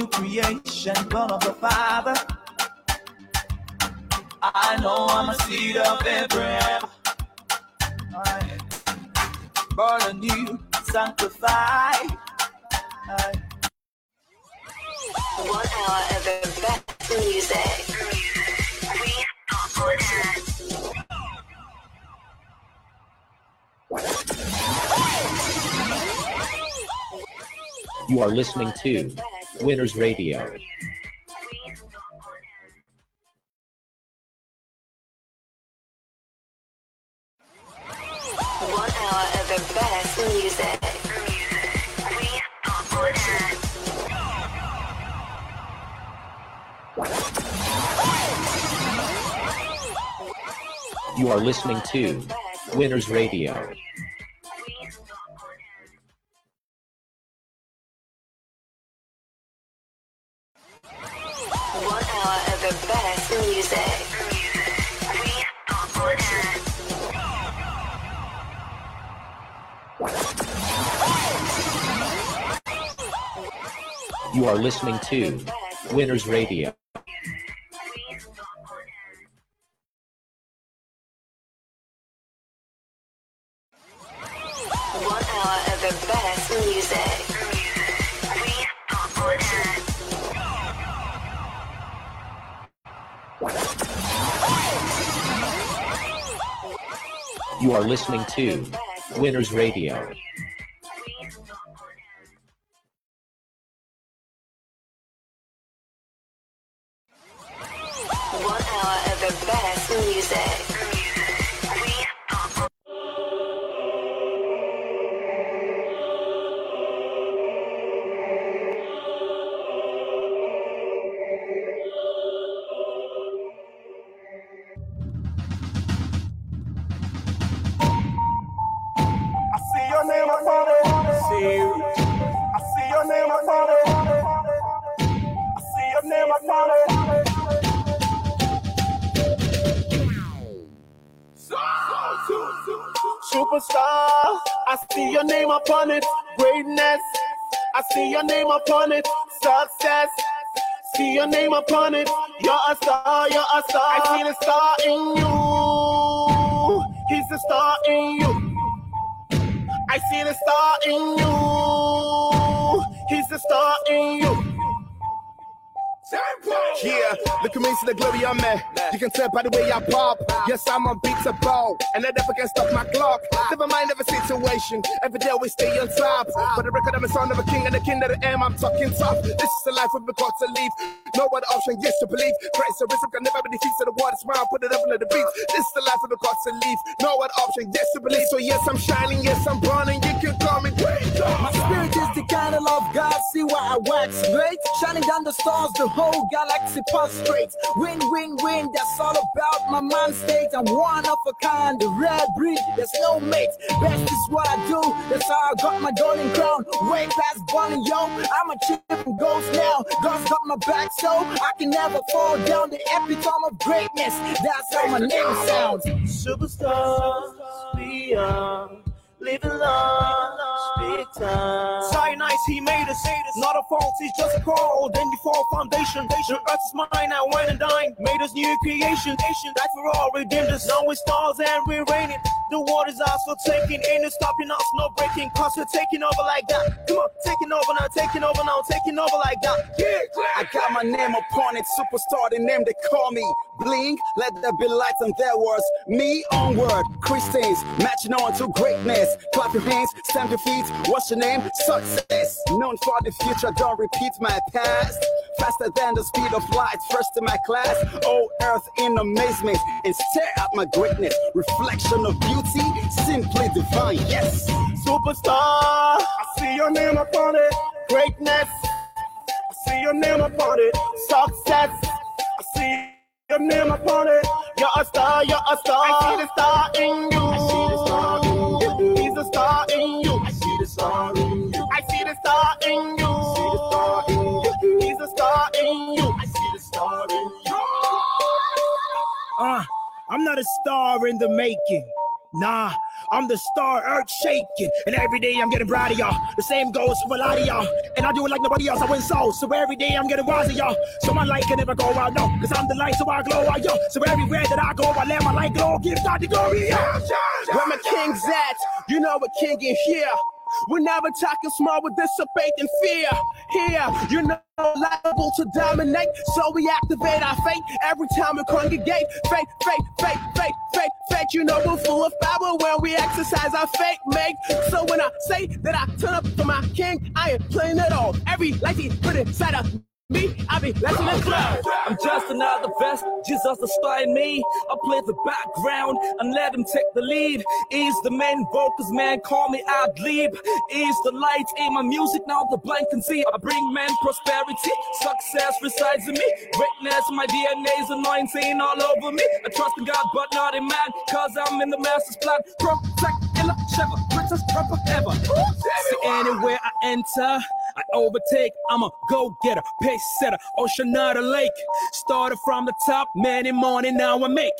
I'm new creation, born of the Father. I know I'm a seed of Abraham. I born anew, sanctified. I One hour of the best music. We start on it. You are listening to Winners Radio. One hour of the best music. We start on it. You are listening to Winners Radio. You are listening to Winners Radio. One hour of the best music. We start on it. You are listening to Winners Radio. Superstar, I see your name upon it. Greatness, I see your name upon it. Success, see your name upon it. You're a star, you're a star. I see the star in you. He's the star in you. I see the star in you. He's the star in you. Yeah, look at me, see the glory I'm at. You can tell by the way I pop. Yes, I'm unbeatable, and I never can stop my clock. Never mind every situation, every day we stay on top. But the record, I'm a son of a king, and the king that I am, I'm talking tough. This is the life we've been called to live. No other option, yes, to believe. Christ, the risen can never be defeated. So the water smile, put it up into the beat. This is the life we've been called to live. No other option, yes, to believe. So yes, I'm shining, yes, I'm burning. You can call me great. My spirit is the kind of love God see why I wax great. Shining down the stars, the whole galaxy prostrates. Win, win, win, that's all about my mind state. I'm one of a kind, the rare breed, there's no mate. Best is what I do, that's how I got my golden crown. Way past Bonnie Yo, I'm a chip and ghost now. God's got my back, so I can never fall down. The epitome of greatness, that's how my name sounds. superstars beyond living long, big time. Cyanide, he made us. Not a fault, it's just a call. Then before foundation, the earth is mine, I went and dine. Made us new creation. Nation that we're all redeemed. Now we stars and we're raining. The waters ours for taking. Ain't no stopping us, no breaking. Cause we're taking over like that. Come on, taking over now, taking over now, taking over like that. Yeah, I got my name upon it, superstar, the name they call me. Bling, let there be light on their words. Me onward, Christians, matching on to greatness. Clap your hands, stamp your feet. What's your name? Success. Known for the future, don't repeat my past. Faster than the speed of light, first in my class. Oh, earth in amazement, and stare at my greatness. Reflection of beauty, simply divine. Yes. Superstar, I see your name upon it. Greatness, I see your name upon it. Success, I see your name upon it. You're a star, you're a star. I see the star in you. I see the star in you. He's a star in you. I see the star in you. I see the star in you. I see the star in you. He's a star in you. I see the star in you. Uh, I'm not a star in the making. Nah, I'm the star, earth shaking. And every day I'm getting brighter, y'all. The same goes for a lot of y'all. And I do it like nobody else, I win souls. So every day I'm getting wiser, y'all. So my light can never go out, no. Cause I'm the light, so I glow out, yo. So everywhere that I go, I let my light glow. Give God the glory, yeah. Where my king's at, you know a king in here. We're never talking small, we dissipate in fear. Here, you're not liable to dominate, so we activate our fate every time we congregate. Faith, faith, faith, faith, faith, faith. You know we're full of power when we exercise our faith, mate. So when I say that I turn up for my king, I ain't playing it all. Every light he put inside of me, I be letting it flow. I'm just another vest, Jesus the star in me. I play the background and let him take the lead. He's the main vocals, man, call me ad lib. He's the light in my music, now the blind can see. I bring man prosperity, success resides in me. Greatness, my DNA's anointing all over me. I trust in God, but not in man, cause I'm in the master's plan. Protect, illa, shepherd, princess, proper ever. See, anywhere I enter, I overtake. I'm a go getter, pace setter, Oceanada Lake. Started from the top, many morning now I make.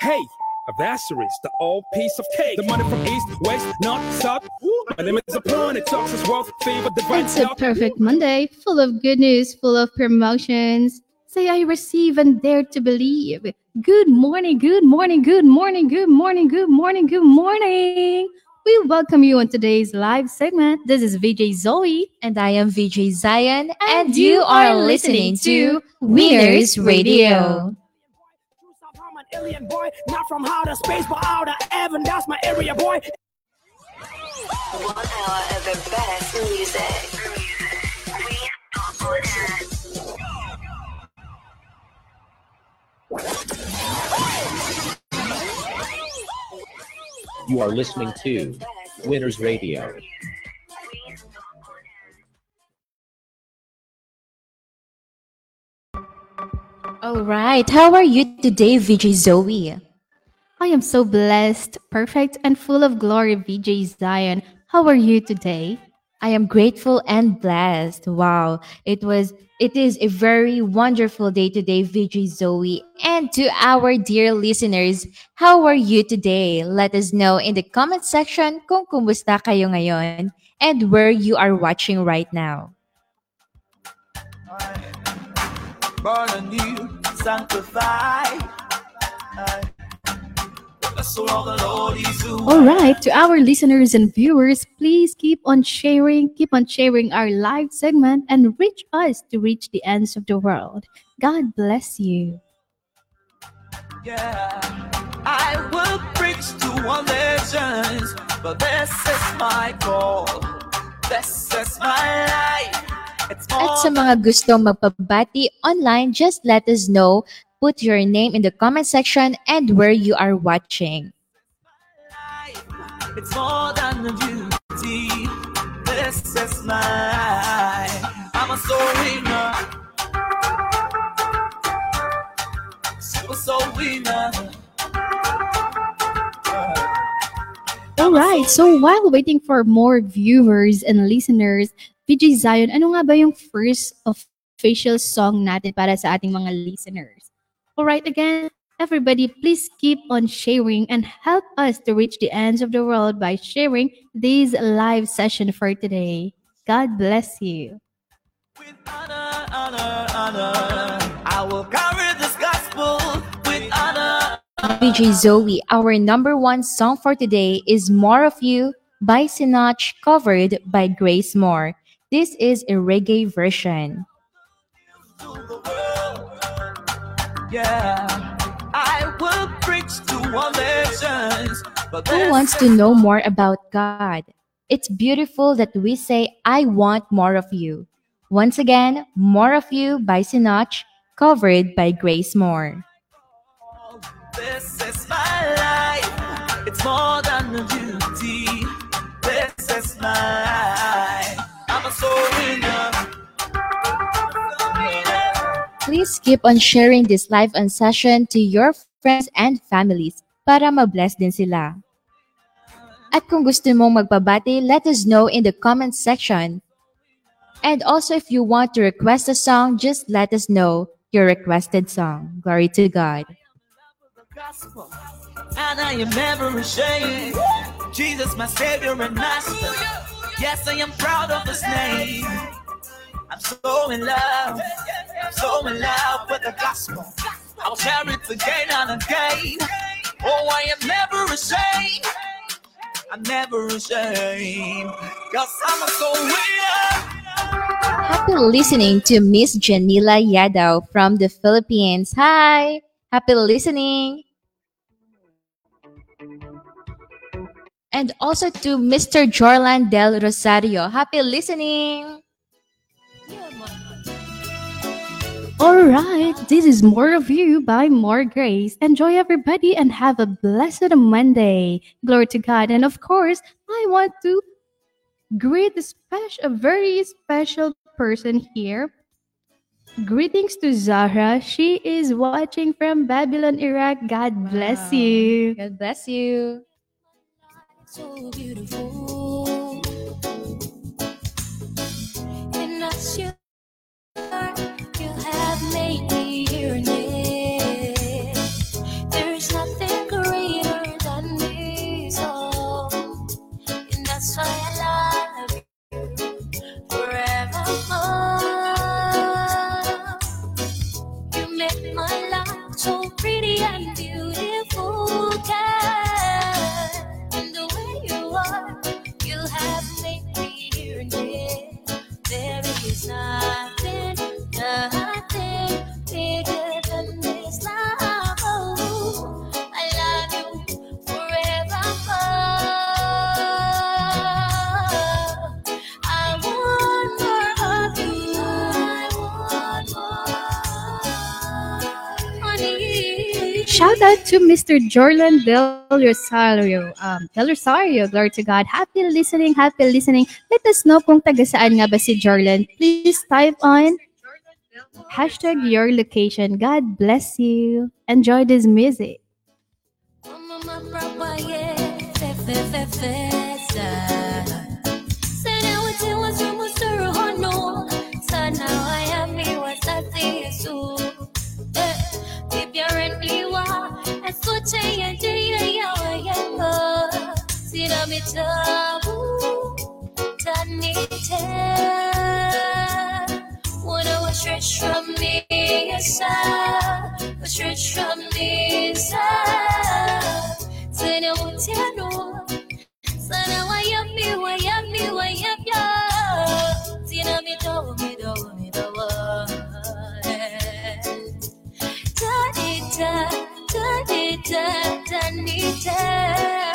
Hey, Avassaries, the old piece of cake. The money from east, west, north, south. My upon it. Talks is wealth, favor, divine It's a perfect Monday, full of good news, full of promotions. Say I receive and dare to believe. Good morning, good morning, good morning, good morning, good morning, good morning. We welcome you on today's live segment. This is VJ Zoe. And I am VJ Zion, and, And you you are are listening listening to to Winners Winners Radio. I'm an alien boy, not from outer space, but outer heaven. That's my area, boy. One hour of the best music. You are listening to Winners Radio. All right. How are you today, VJ Zoe? I am so blessed, perfect, and full of glory, VJ Zion. How are you today? I am grateful and blessed. Wow. It was it is a very wonderful day today, VJ Zoe. And to our dear listeners, how are you today? Let us know in the comment section kung kumusta kayo ngayon and where you are watching right now. Born anew, sanctified. All the Lord is doing. All right, to our listeners and viewers, please keep on sharing, keep on sharing our live segment and reach us to reach the ends of the world. God bless you. Yeah, I will preach to all nations, but this is my call. This is my life. It's At sa mga gustong magpabati online, just let us know. Put your name in the comment section and where you are watching. It's more than a duty. This is my life. I'm a soul winner. Super soul winner. All right, so while waiting for more viewers and listeners, VJ Zion, ano nga ba yung first official song natin para sa ating mga listeners? All right, again, everybody, please keep on sharing and help us to reach the ends of the world by sharing this live session for today. God bless you. With honor, honor, honor. I will carry this gospel with honor. VJ Zoe, our number one song for today is More of You by Sinach, covered by Grace Moore. This is a reggae version. To the world. Yeah, I will preach to all nations. But Who wants to know more about God? It's beautiful that we say, I want more of you. Once again, More of You by Sinach, covered by Grace Moore. This is my life. It's more than a duty. This is my life. I'm a soul winner. Please keep on sharing this live and session to your friends and families para ma-bless din sila. At kung gusto mong magpabati, let us know in the comment section. And also if you want to request a song, just let us know your requested song. Glory to God. and I am never ashamed. Jesus, my Savior and Master. Yes, I am proud of His name. I'm so in love. I'm so in love with the gospel. I'll share it again and again. Oh, I am never ashamed. I'm never ashamed. Cause I'm soul winner. Happy listening to Miss Janila Yadaw from the Philippines. Hi! Happy listening! And also to Mr. Jorlan Del Rosario. Happy listening! Alright, this is More of You by More Grace. Enjoy everybody and have a blessed Monday. Glory to God. And of course, I want to greet a, special, a very special person here. Greetings to Zahra. She is watching from Babylon, Iraq. God bless you. God bless you. so beautiful. Have made Shout out to Mr. Jorlan Del Rosario. Um, Del Rosario, glory to God. Happy listening, happy listening. Let us know kung taga saan nga ba si Jorlan. Please type on hashtag your location. God bless you. Enjoy this music. Sina mitabu, tanite. Wanna was stretch from me, yes, was stretch from me, sir. Sana mutiano, sana wayami, wayami, wayami. Sina mitawa, mitawa, mitawa. Tanita, tanita, tanita.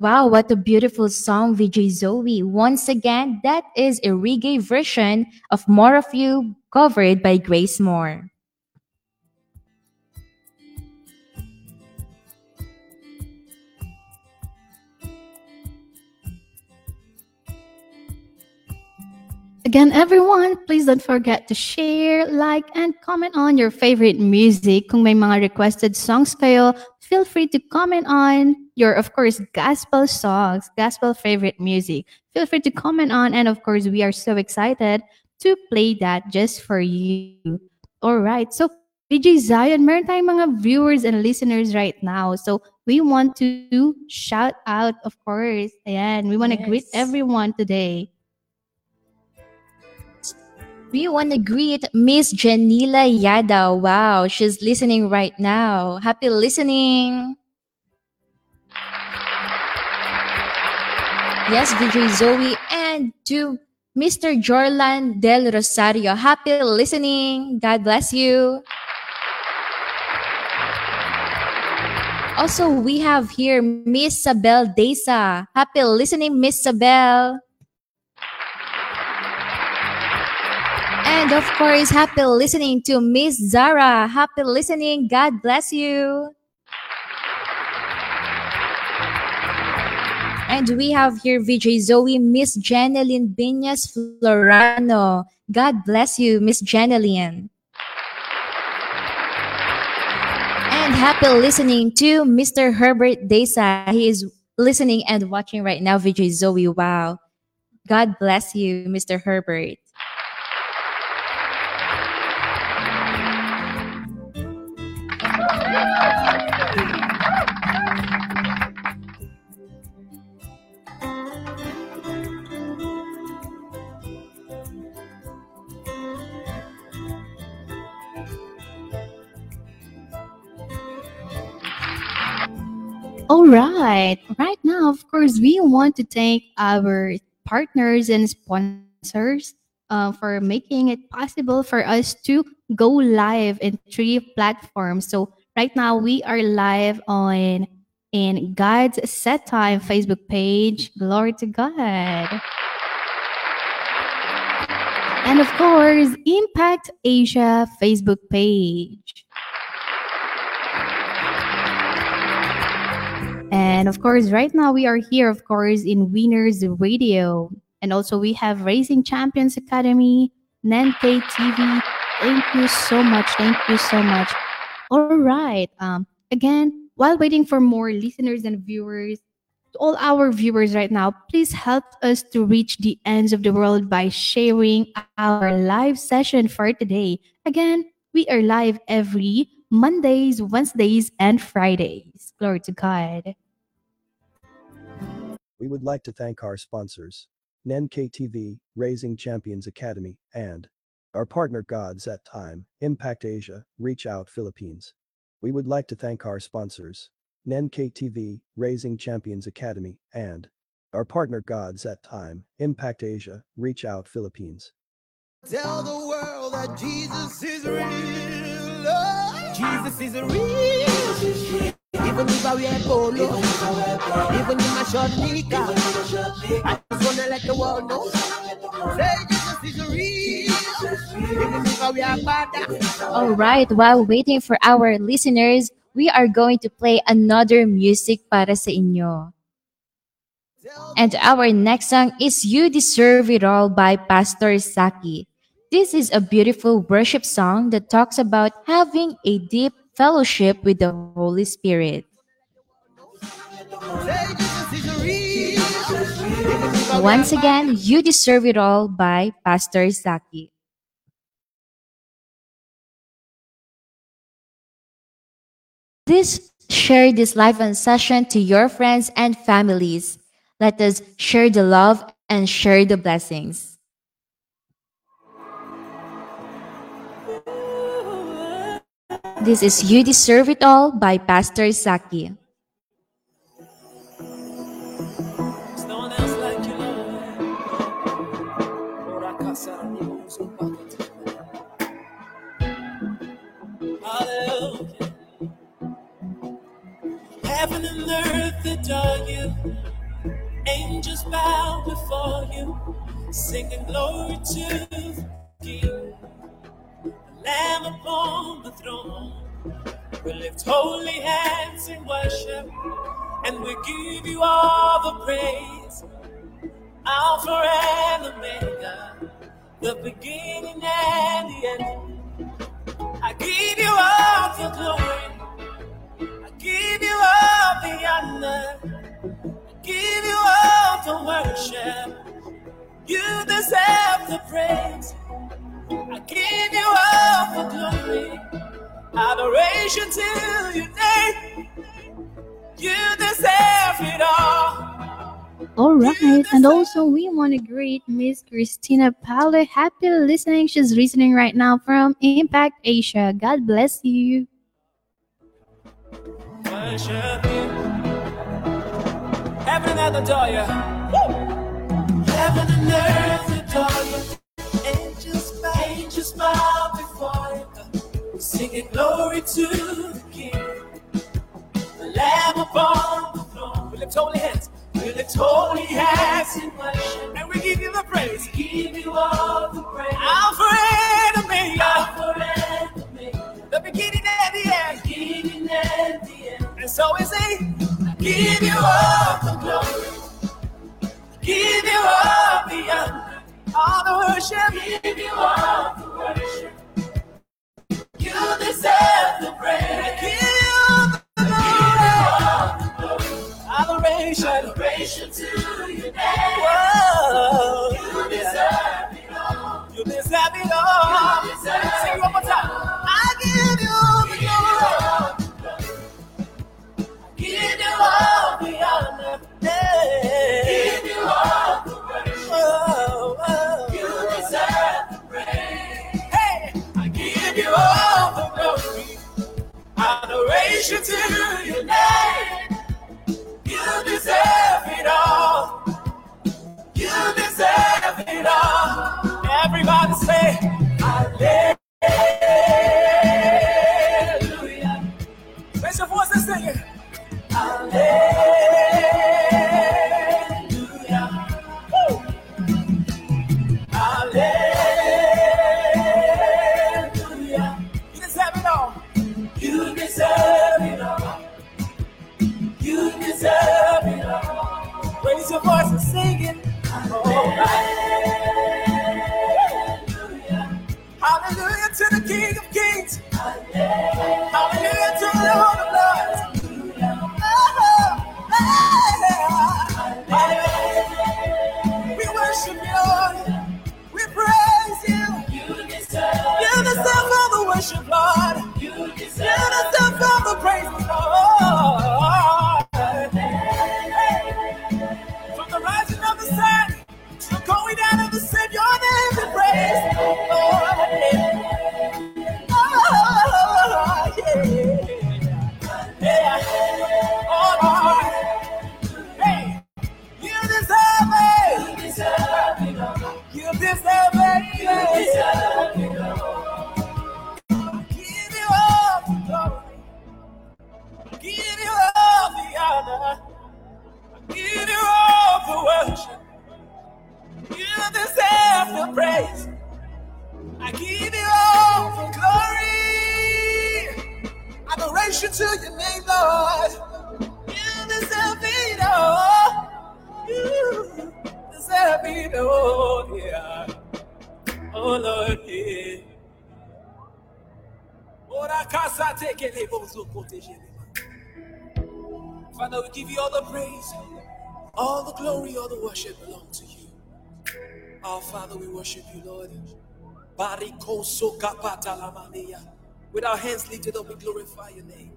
Wow, what a beautiful song, VJ Zoe. Once again, that is a reggae version of More of You covered by Grace Moore. Again, everyone, please don't forget to share, like, and comment on your favorite music. Kung may mga requested songs kayo, feel free to comment on your, of course, gospel songs, gospel favorite music. Feel free to comment on, and of course, we are so excited to play that just for you. All right, so DJ Zion, meron tayong mga viewers and listeners right now. So we want to shout out, of course. and we want to greet everyone today. We want to greet Miss Janila Yada. Wow, she's listening right now. Happy listening. Yes, VJ Zoe. And to Mr. Jorlan Del Rosario. Happy listening. God bless you. Also, we have here Miss Sabel Desa. Happy listening, Miss Sabel. And of course, happy listening to Miss Zara. Happy listening. God bless you. And we have here VJ Zoe, Miss Janeline Binyas Florano. God bless you, Miss Janeline. And happy listening to Mr. Herbert Desa. He is listening and watching right now, VJ Zoe. Wow. God bless you, Mr. Herbert. Right. Right now, of course, we want to thank our partners and sponsors uh, for making it possible for us to go live in three platforms. So right now, we are live on in God's Set Time Facebook page. Glory to God. And of course, Impact Asia Facebook page. And of course, right now we are here, of course, in Winners Radio. And also we have Raising Champions Academy, Nente TV. Thank you so much. Thank you so much. All right. Um, again, while waiting for more listeners and viewers, to all our viewers right now, please help us to reach the ends of the world by sharing our live session for today. Again, we are live every Mondays, Wednesdays, and Fridays. Glory to God. We would like to thank our sponsors, NEN KTV, Raising Champions Academy, and our partner God's Set Time, Impact Asia, Reach Out Philippines. We would like to thank our sponsors, NEN KTV, Raising Champions Academy, and our partner God's Set Time, Impact Asia, Reach Out Philippines. Tell the world that Jesus is real. Jesus is real. Even if I wear polo, even in my short nika, I just wanna let the world know. Say Jesus is real. Even if I wear bada. All right, while waiting for our listeners, we are going to play another music para sa inyo. And our next song is You Deserve It All by Pastor Saki. This is a beautiful worship song that talks about having a deep fellowship with the Holy Spirit. Once again, You Deserve It All by Pastor Saki. Please share this live on session to your friends and families. Let us share the love and share the blessings. This is You Deserve It All by Pastor. Hallelujah. Heaven and earth adore you. Angels bow before you, singing glory to the King, the Lamb upon. We lift holy hands in worship, and we give you all the praise. Alpha and Omega, the beginning and the end. I give you all the glory. I give you all the honor. I give you all the worship. You deserve the praise. I give you all the glory. Adoration to your name. You deserve it all. All right, and also we want to greet Miss Christina Paolo. Happy listening. She's listening right now from Impact Asia. God bless you. Worship you. Heaven and earth adore you. Heaven and earth adore you. Angels bow, angels bow before you. Singing glory to the King. The Lamb upon the throne. We lift holy hands. We lift holy hands in worship. And we give you the praise. Give you all the praise. Alpha and Omega. Alpha and Omega. The beginning and the end. the Beginning and the end. And so we say, give you all the glory. Give you all the honor. All the worship. Give you all the worship. Adoration. Adoration to your name. Whoa. You deserve it all. You deserve it all. You deserve Sing it one more time. I give you the glory. Give you all the honor. Yeah. Give you all the worship. Whoa, whoa. You deserve the praise. Hey, I give you all. Adoration to your name. You deserve it all. You deserve it all. Everybody say, Hallelujah. Raise your voice and sing it. Hallelujah. Your voice and sing it. Hallelujah. Hallelujah to the King of Kings. Hallelujah to the Lord of Lords. Oh, hey. We worship you, Lord. We praise you. You you deserve With our hands lifted up, we glorify your name.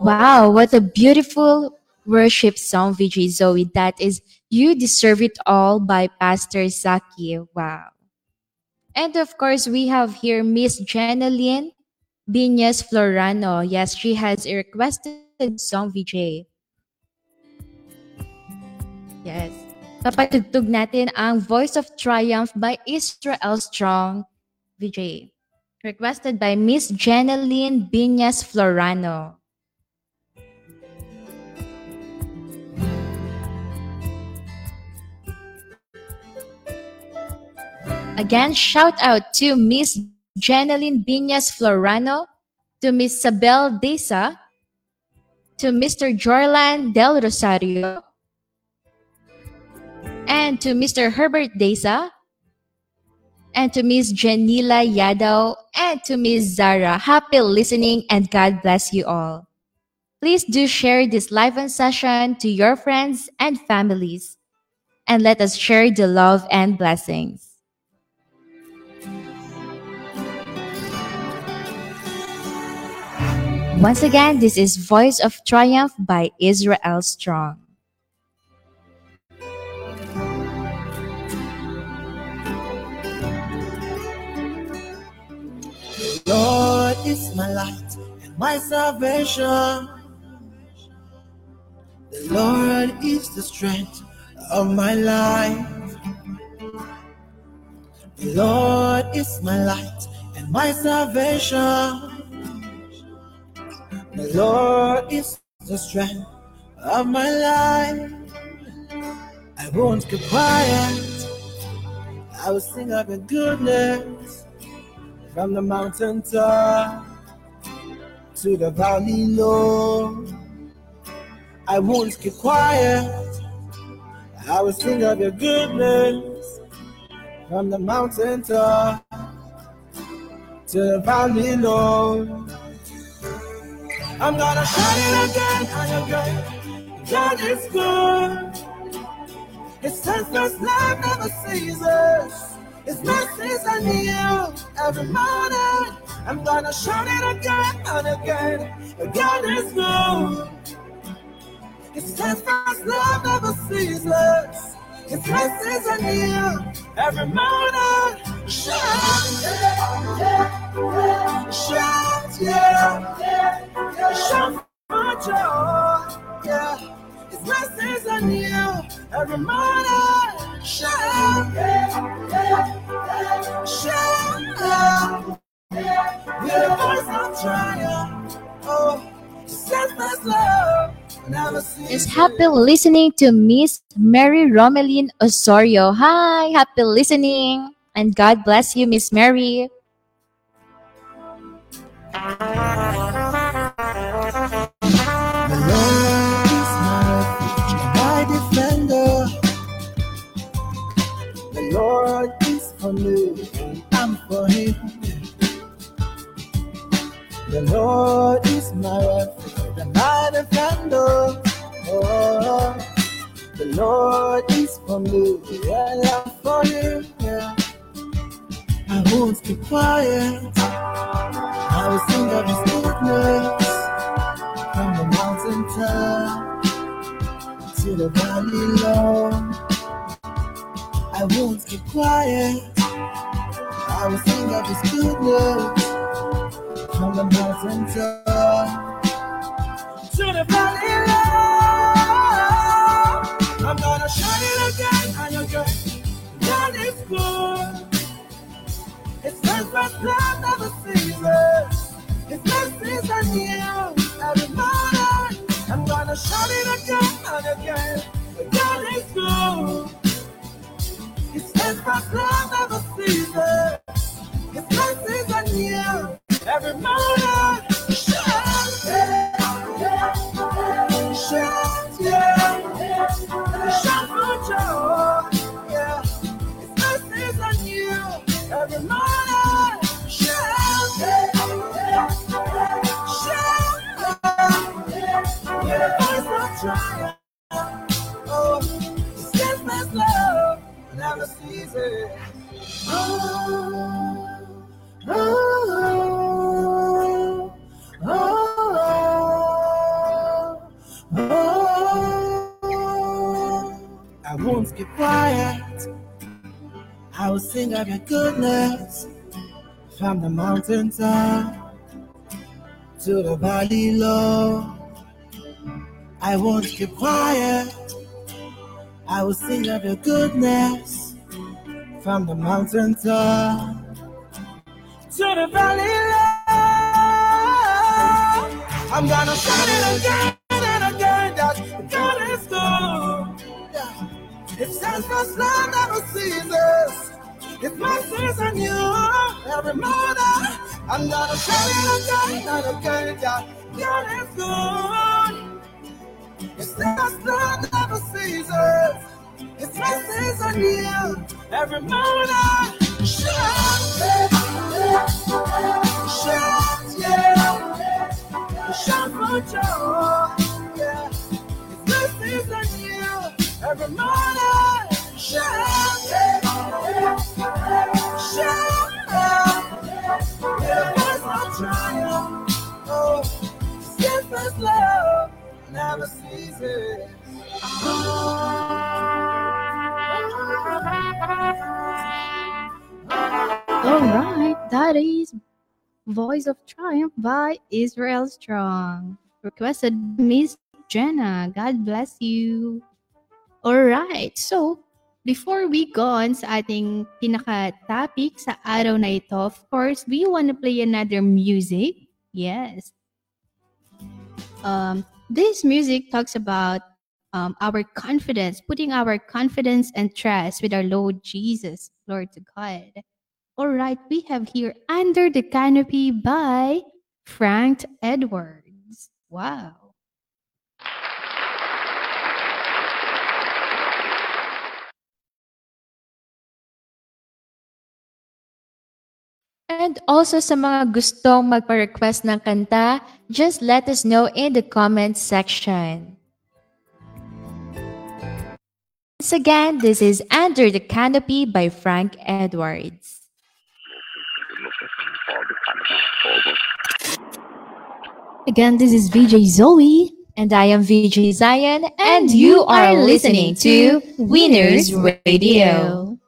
Wow, what a beautiful worship song, VJ Zoe. That is You Deserve It All by Pastor Zaki. Wow. And of course, we have here Miss Janeline Binyas Florano. Yes, she has a requested song, VJ. Yes. Papatugtog natin ang Voice of Triumph by Israel Strong VJ. Requested by Miss Janeline Binyas Florano. Again, shout out to Miss Janeline Binyas Florano, to Miss Sabel Disa, to Mr. Jorlan Del Rosario, and to Mr. Herbert Deza, and to Ms. Janila Yadaw, and to Ms. Zara. Happy listening and God bless you all. Please do share this live on session to your friends and families. And let us share the love and blessings. Once again, this is Voice of Triumph by Israel Strong. Lord is my light and my salvation. The Lord is the strength of my life. The Lord is my light and my salvation. The Lord is the strength of my life. I won't keep quiet. I will sing of your goodness from the mountain top to the valley low. I won't keep quiet. I will sing of your goodness from the mountain top to the valley low. I'm gonna shout it again and again. God is good. His steadfast love never ceases. His mercies are new every morning. I'm gonna shout it again and again. God is good. His steadfast love never ceases. His mercies are new every morning. Shout, yeah, yeah, shout, yeah, yeah, shout for joy, yeah. Every morning. With a voice of triumph. Oh, never happy listening to Miss Mary Romeline Osorio. Hi, happy listening. And God bless you, Miss Mary. I'm for him. The Lord is my refuge and my defender. Oh, the Lord is for me, and I'm for him. Yeah. I won't keep quiet. I will sing of his goodness from the mountain top to the valley low. I won't keep quiet. I will sing of his goodness from the mountain top to the valley low. I'm gonna shout it again and again. God is good. His steadfast love never ceases. His mercies are new every morning. I'm gonna shout it again and again. God is good. His steadfast love never ceases. His mercies are new every morning. Oh, oh, oh, oh. I won't keep quiet. I will sing of your goodness from the mountain top to the valley low. I won't keep quiet. I will sing of your goodness from the mountain top to the valley low. I'm gonna shout it again and again that God is good. Yeah. It stands for love never ceases. It's mercies on you every morning. I'm not a failure, not a failure. God is good. It's just not never ceases. It's mercies on you every morning. Shout, shout, yeah. Shout for joy, yeah. It's mercies on you every morning. Shout, shout, yeah. There's no triumph. Oh, steadfast love never ceases. All right, that is Voice of Triumph by Israel Strong. Requested Miss Jenna. God bless you. All right, so before we go on sa ating pinaka-topic sa araw na ito, of course, we want to play another music. Yes. Um, this music talks about um, our confidence, putting our confidence and trust with our Lord Jesus. Lord to God. All right, we have here Under the Canopy by Frank Edwards. Wow. And also sa mga gustong magpa-request ng kanta, just let us know in the comments section. Once again, this is Under the Canopy by Frank Edwards. Again, this is VJ Zoe. And I am VJ Zion, and you are listening to Winners Radio.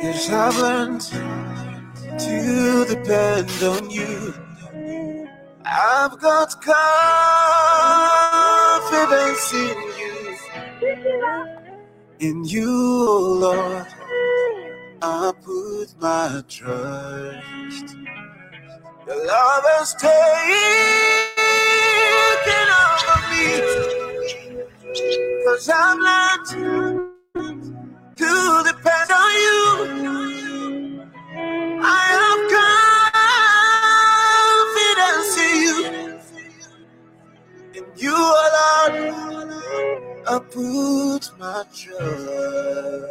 Yes, I've learned to depend on you. I've got confidence in you. In you, oh Lord, I put my trust. Your love has taken over me. Cause I'm learned to depend on you. I have confidence in you. In you alone, I put my trust.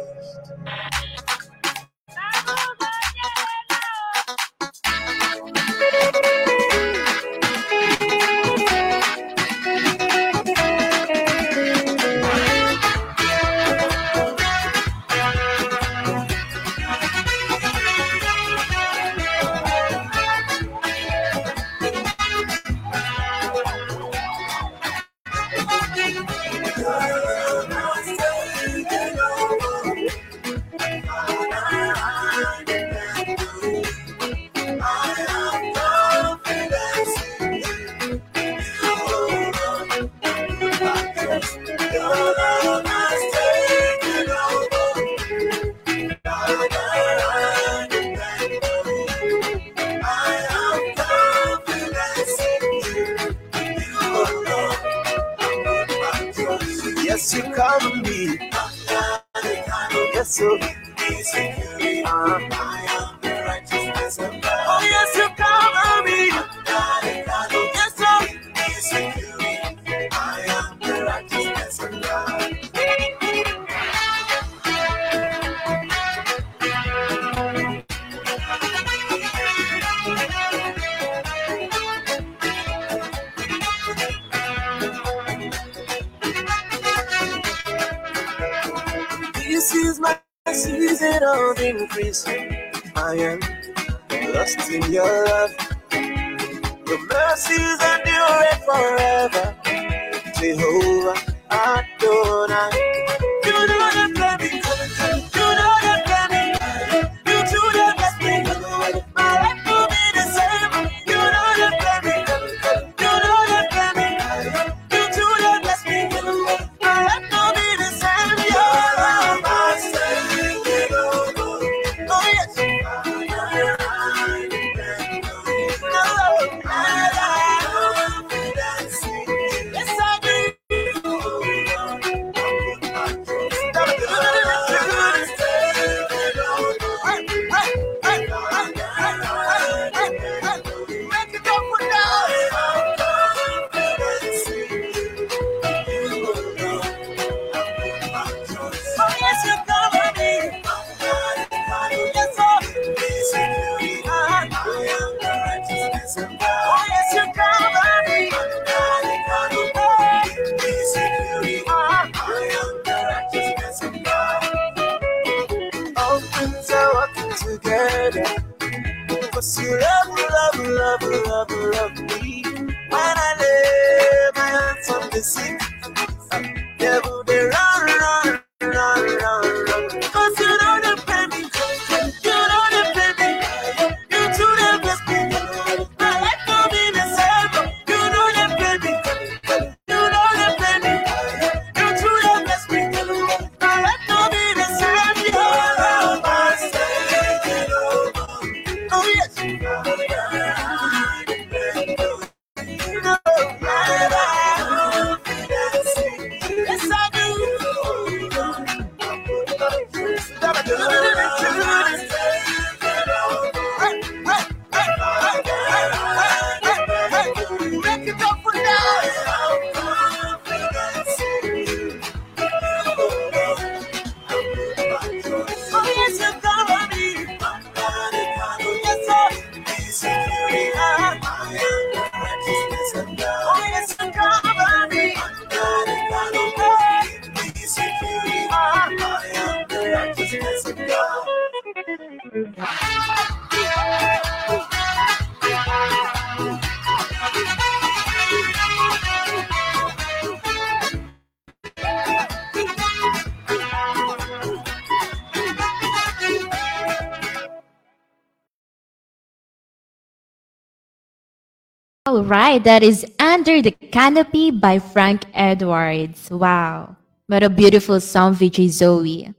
All right, that is Under the Canopy by Frank Edwards. Wow, what a beautiful song, VJ Zoe.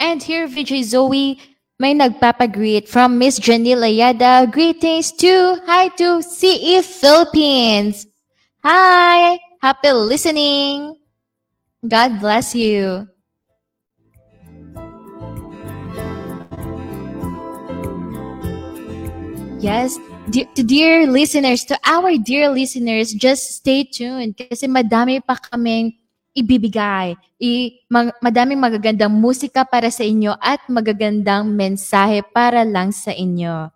And here, VJ Zoe, may nagpapagreet from Miss Janelle Ayada. Greetings to, hi to CE Philippines. Hi, happy listening. God bless you. Yes, to dear listeners, to our dear listeners, just stay tuned kasi madami pa kaming ibibigay. I, mag, madaming magagandang musika para sa inyo at magagandang mensahe para lang sa inyo.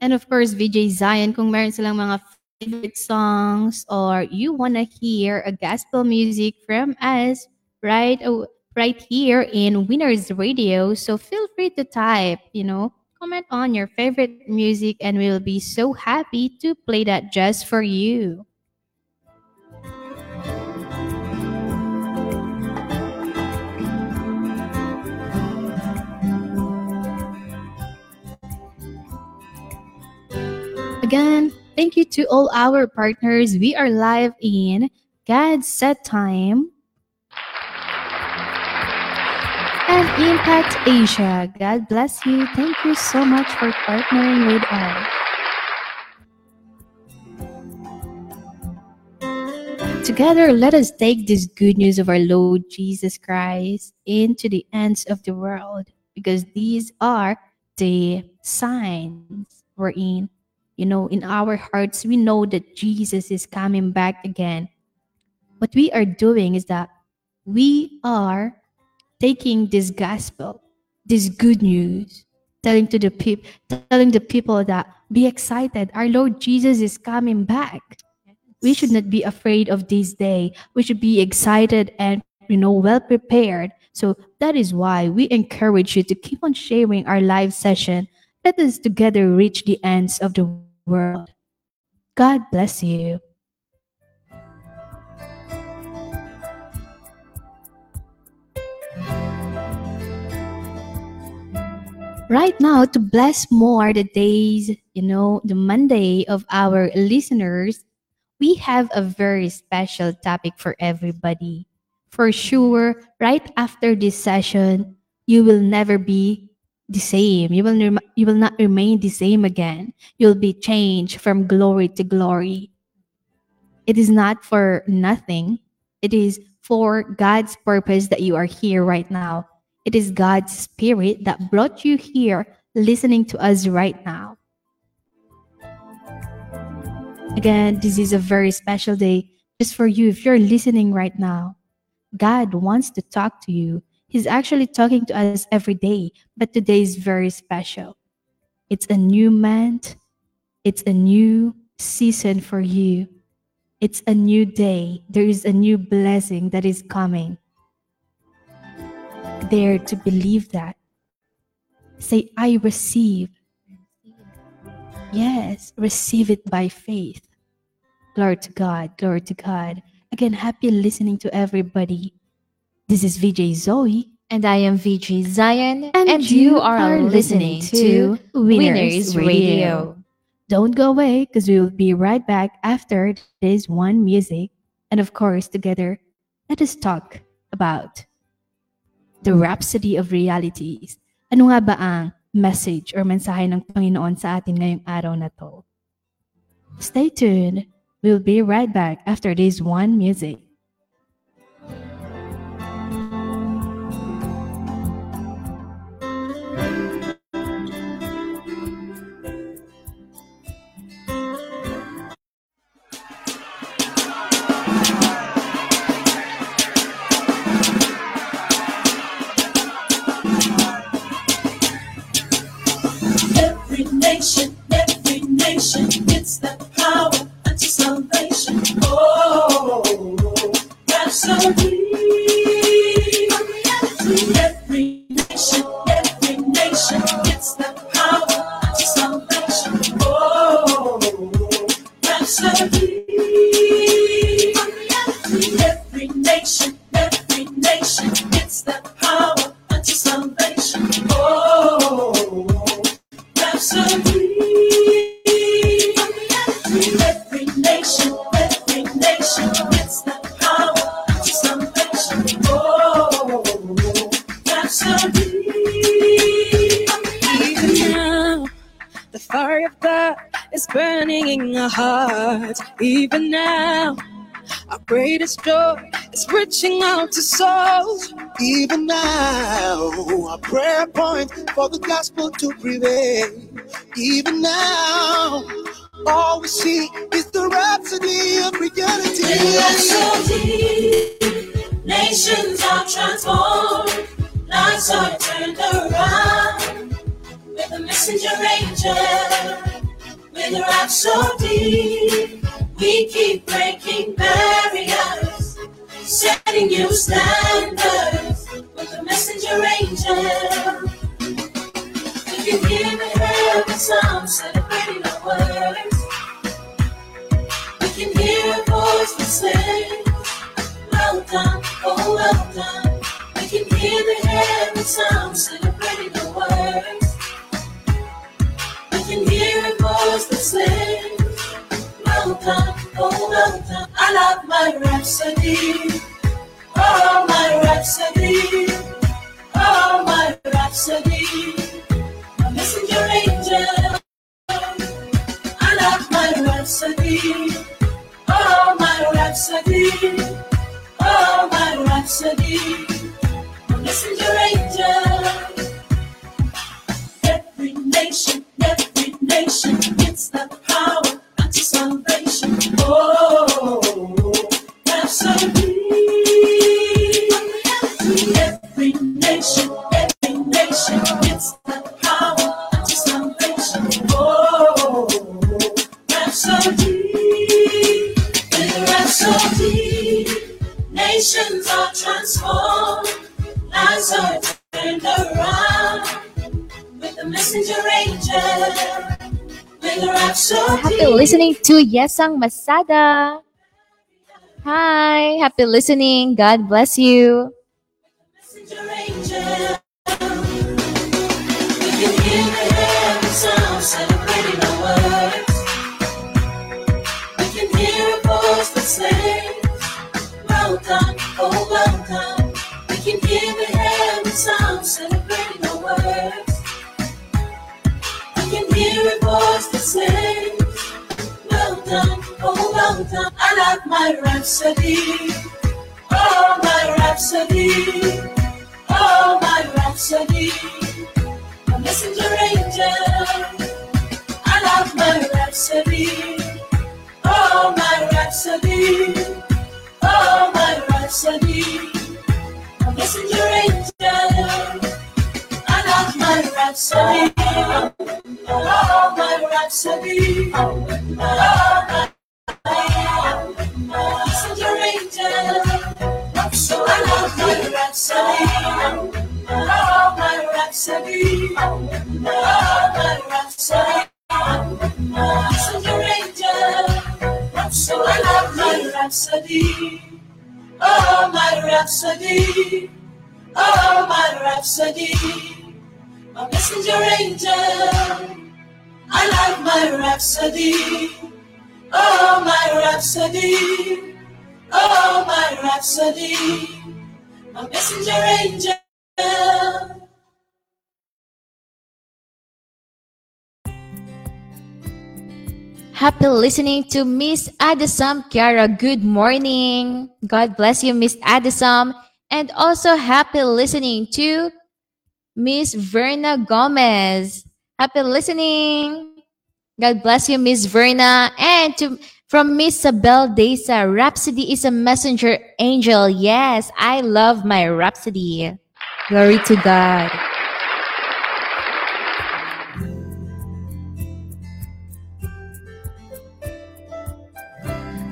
And of course, VJ Zion, kung meron silang mga favorite songs or you wanna hear a gospel music from us, right, oh, right here in Winners Radio, so feel free to type, you know, comment on your favorite music and we'll be so happy to play that just for you. Again, thank you to all our partners. We are live in God's Set Time and Impact Asia. God bless you. Thank you so much for partnering with us. Together, let us take this good news of our Lord Jesus Christ into the ends of the world because these are the signs we're in. You know, in our hearts, we know that Jesus is coming back again. What we are doing is that we are taking this gospel, this good news, telling to the people, telling the people that be excited. Our Lord Jesus is coming back. We should not be afraid of this day. We should be excited and you know well prepared. So that is why we encourage you to keep on sharing our live session. Let us together reach the ends of the world. God bless you. Right now to bless more the days, you know, the Monday of our listeners, we have a very special topic for everybody. For sure, right after this session, you will never be the same. You will you will not remain the same again. You'll be changed from glory to glory. It is not for nothing. It is for God's purpose that you are here right now. It is God's Spirit that brought you here listening to us right now. Again, this is a very special day just for you if you're listening right now. God wants to talk to you. He's actually talking to us every day, but today is very special. It's a new month, it's a new season for you. It's a new day. There is a new blessing that is coming dare to believe that. Say, I receive. Yes, receive it by faith. Glory to God, glory to God. Again, happy listening to everybody. This is VJ Zoe. And I am VJ Zion, And you, you are, are listening, listening to to Winners Winners Radio. Radio. Don't go away because we will be right back after this one music. And of course, together, let us talk about the rhapsody of realities. Ano nga ba ang message or mensahe ng Panginoon sa atin ngayong araw na to? Stay tuned. We'll be right back after this one music. Greatest joy is reaching out to souls. Even now, a prayer point for the gospel to prevail. Even now, all we see is the rhapsody of reality. Rhapsody. Nations are transformed, lives are turned around. With the messenger angel, with Rhapsody, we keep breaking barriers, setting new standards. With the messenger angel, we can hear the heaven sound celebrating our words. We can hear a voice that says, Well done, oh well done. We can hear the heaven sound celebrating the words. Can hear a voice that says, Well done, oh well done. I love my rhapsody. Oh, my rhapsody. Oh, my rhapsody. A messenger angel. I love my rhapsody. Oh, my rhapsody. Oh, my rhapsody. A messenger angel. Every nation, every gets the power unto salvation. Oh. Listening to Yesang Masada. Hi, happy listening. God bless you. We can hear the heaven sound celebrating our words. We can hear a voice that says, Well done, oh well done. We can hear the words. We can hear a I love my rhapsody. Oh, my rhapsody. Oh, my rhapsody. A messenger angel. I love my rhapsody. Oh, my rhapsody. Oh, my rhapsody. A messenger angel. I love my rhapsody. Oh, my rhapsody. Oh, my. So I love my rhapsody. Oh, my rhapsody. Oh, my rhapsody. Messenger angel. So I love my rhapsody. Oh, my rhapsody. Oh, my rhapsody. A messenger angel. I love my rhapsody. Oh, my rhapsody. Oh, my rhapsody. A messenger angel. Happy listening to Miss Adesam Kiara. Good morning. God bless you, Miss Adesam. And also happy listening to Miss Verna Gomez. Happy listening. God bless you, Miss Verna. And to from Miss Sabel Desa, Rhapsody is a messenger angel. Yes, I love my Rhapsody. Glory to God.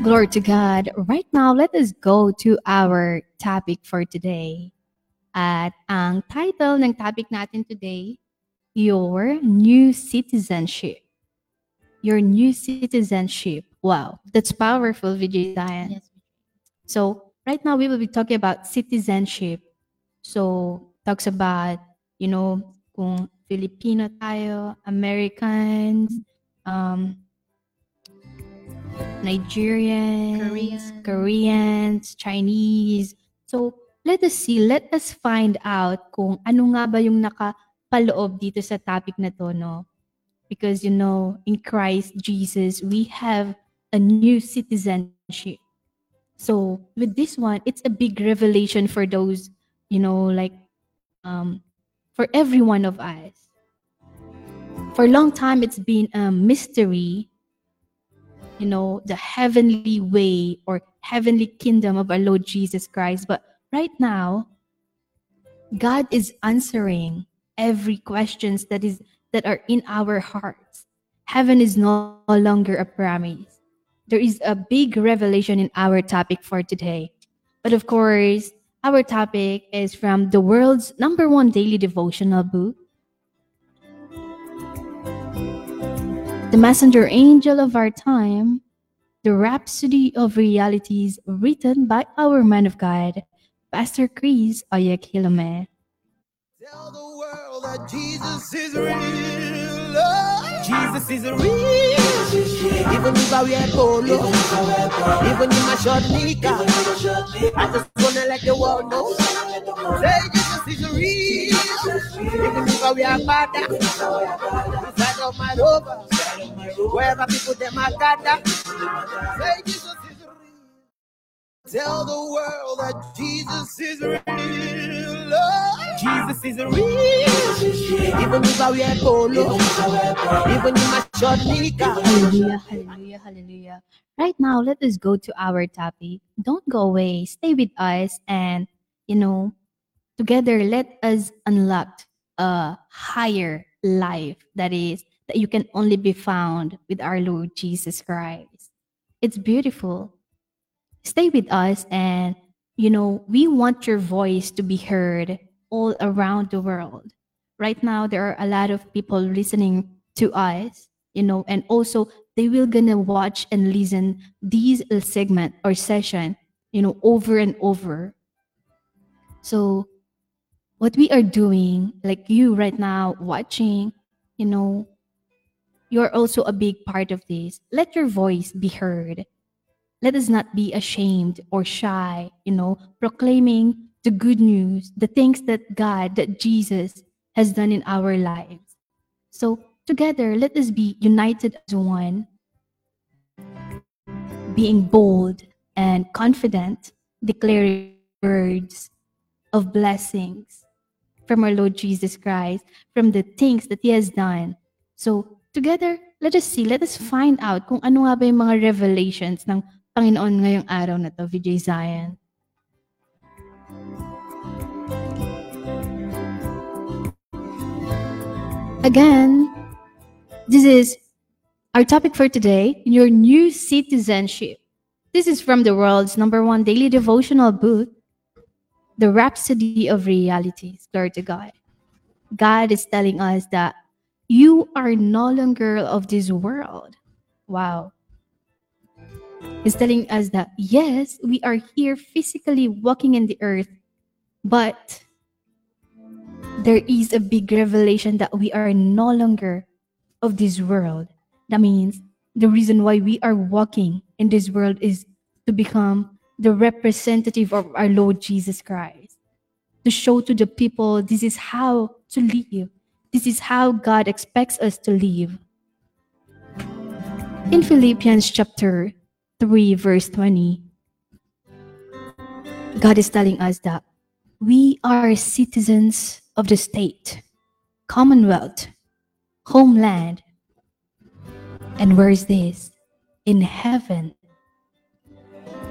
Glory to God. Right now, let us go to our topic for today. At ang title ng topic natin today, Your New Citizenship. Your New Citizenship. Wow, that's powerful, VJ Zion. So, right now, we will be talking about citizenship. So, talks about, you know, kung Filipino tayo, Americans, um, Nigerians, Koreans, Chinese. So, let us see, let us find out kung ano nga ba yung nakapaloob dito sa topic na to, no? Because, you know, in Christ Jesus, we have a new citizenship. So, with this one, it's a big revelation for those, you know, like, um, for every one of us. For a long time, it's been a mystery you know, the heavenly way or heavenly kingdom of our Lord Jesus Christ. But right now, God is answering every questions that is that are in our hearts. Heaven is no longer a promise. There is a big revelation in our topic for today. But of course, our topic is from the world's number one daily devotional book, the messenger angel of our time, the rhapsody of realities written by our man of God, Pastor Chris Oyakhilome. Jesus is real. Jesus is real. Even if I wear polo, even in my short nika, I just wanna let the world know. Say Jesus is real. Even if I wear bada, inside of my rover, wherever people them are gather. Say Jesus is. Tell the world that Jesus is real. Lord. Jesus is real. Even if I wear polo, even in my short nika. Hallelujah, hallelujah, hallelujah. Right now, let us go to our topic. Don't go away. Stay with us and, you know, together let us unlock a higher life that is that you can only be found with our Lord Jesus Christ. It's beautiful. Stay with us and you know, we want your voice to be heard all around the world. Right now there are a lot of people listening to us, you know, and also they will gonna watch and listen these segment or session, you know, over and over. So what we are doing, like you right now watching, you know, you're also a big part of this. Let your voice be heard. Let us not be ashamed or shy, you know, proclaiming the good news, the things that God, that Jesus has done in our lives. So, together, let us be united as one, being bold and confident, declaring words of blessings from our Lord Jesus Christ, from the things that He has done. So, together, let us see, let us find out kung ano nga ba yung mga revelations ng Panginoon ngayong araw na to, Zion. Again, this is our topic for today, your new citizenship. This is from the world's number one daily devotional book, The Rhapsody of Realities. Glory to God. God is telling us that you are no longer of this world. Wow. He's telling us that yes, we are here physically walking in the earth, but there is a big revelation that we are no longer of this world. That means the reason why we are walking in this world is to become the representative of our Lord Jesus Christ. To show to the people this is how to live. This is how God expects us to live. In Philippians chapter 3, verse 20, God is telling us that we are citizens of the state, commonwealth, homeland. And where is this? In heaven.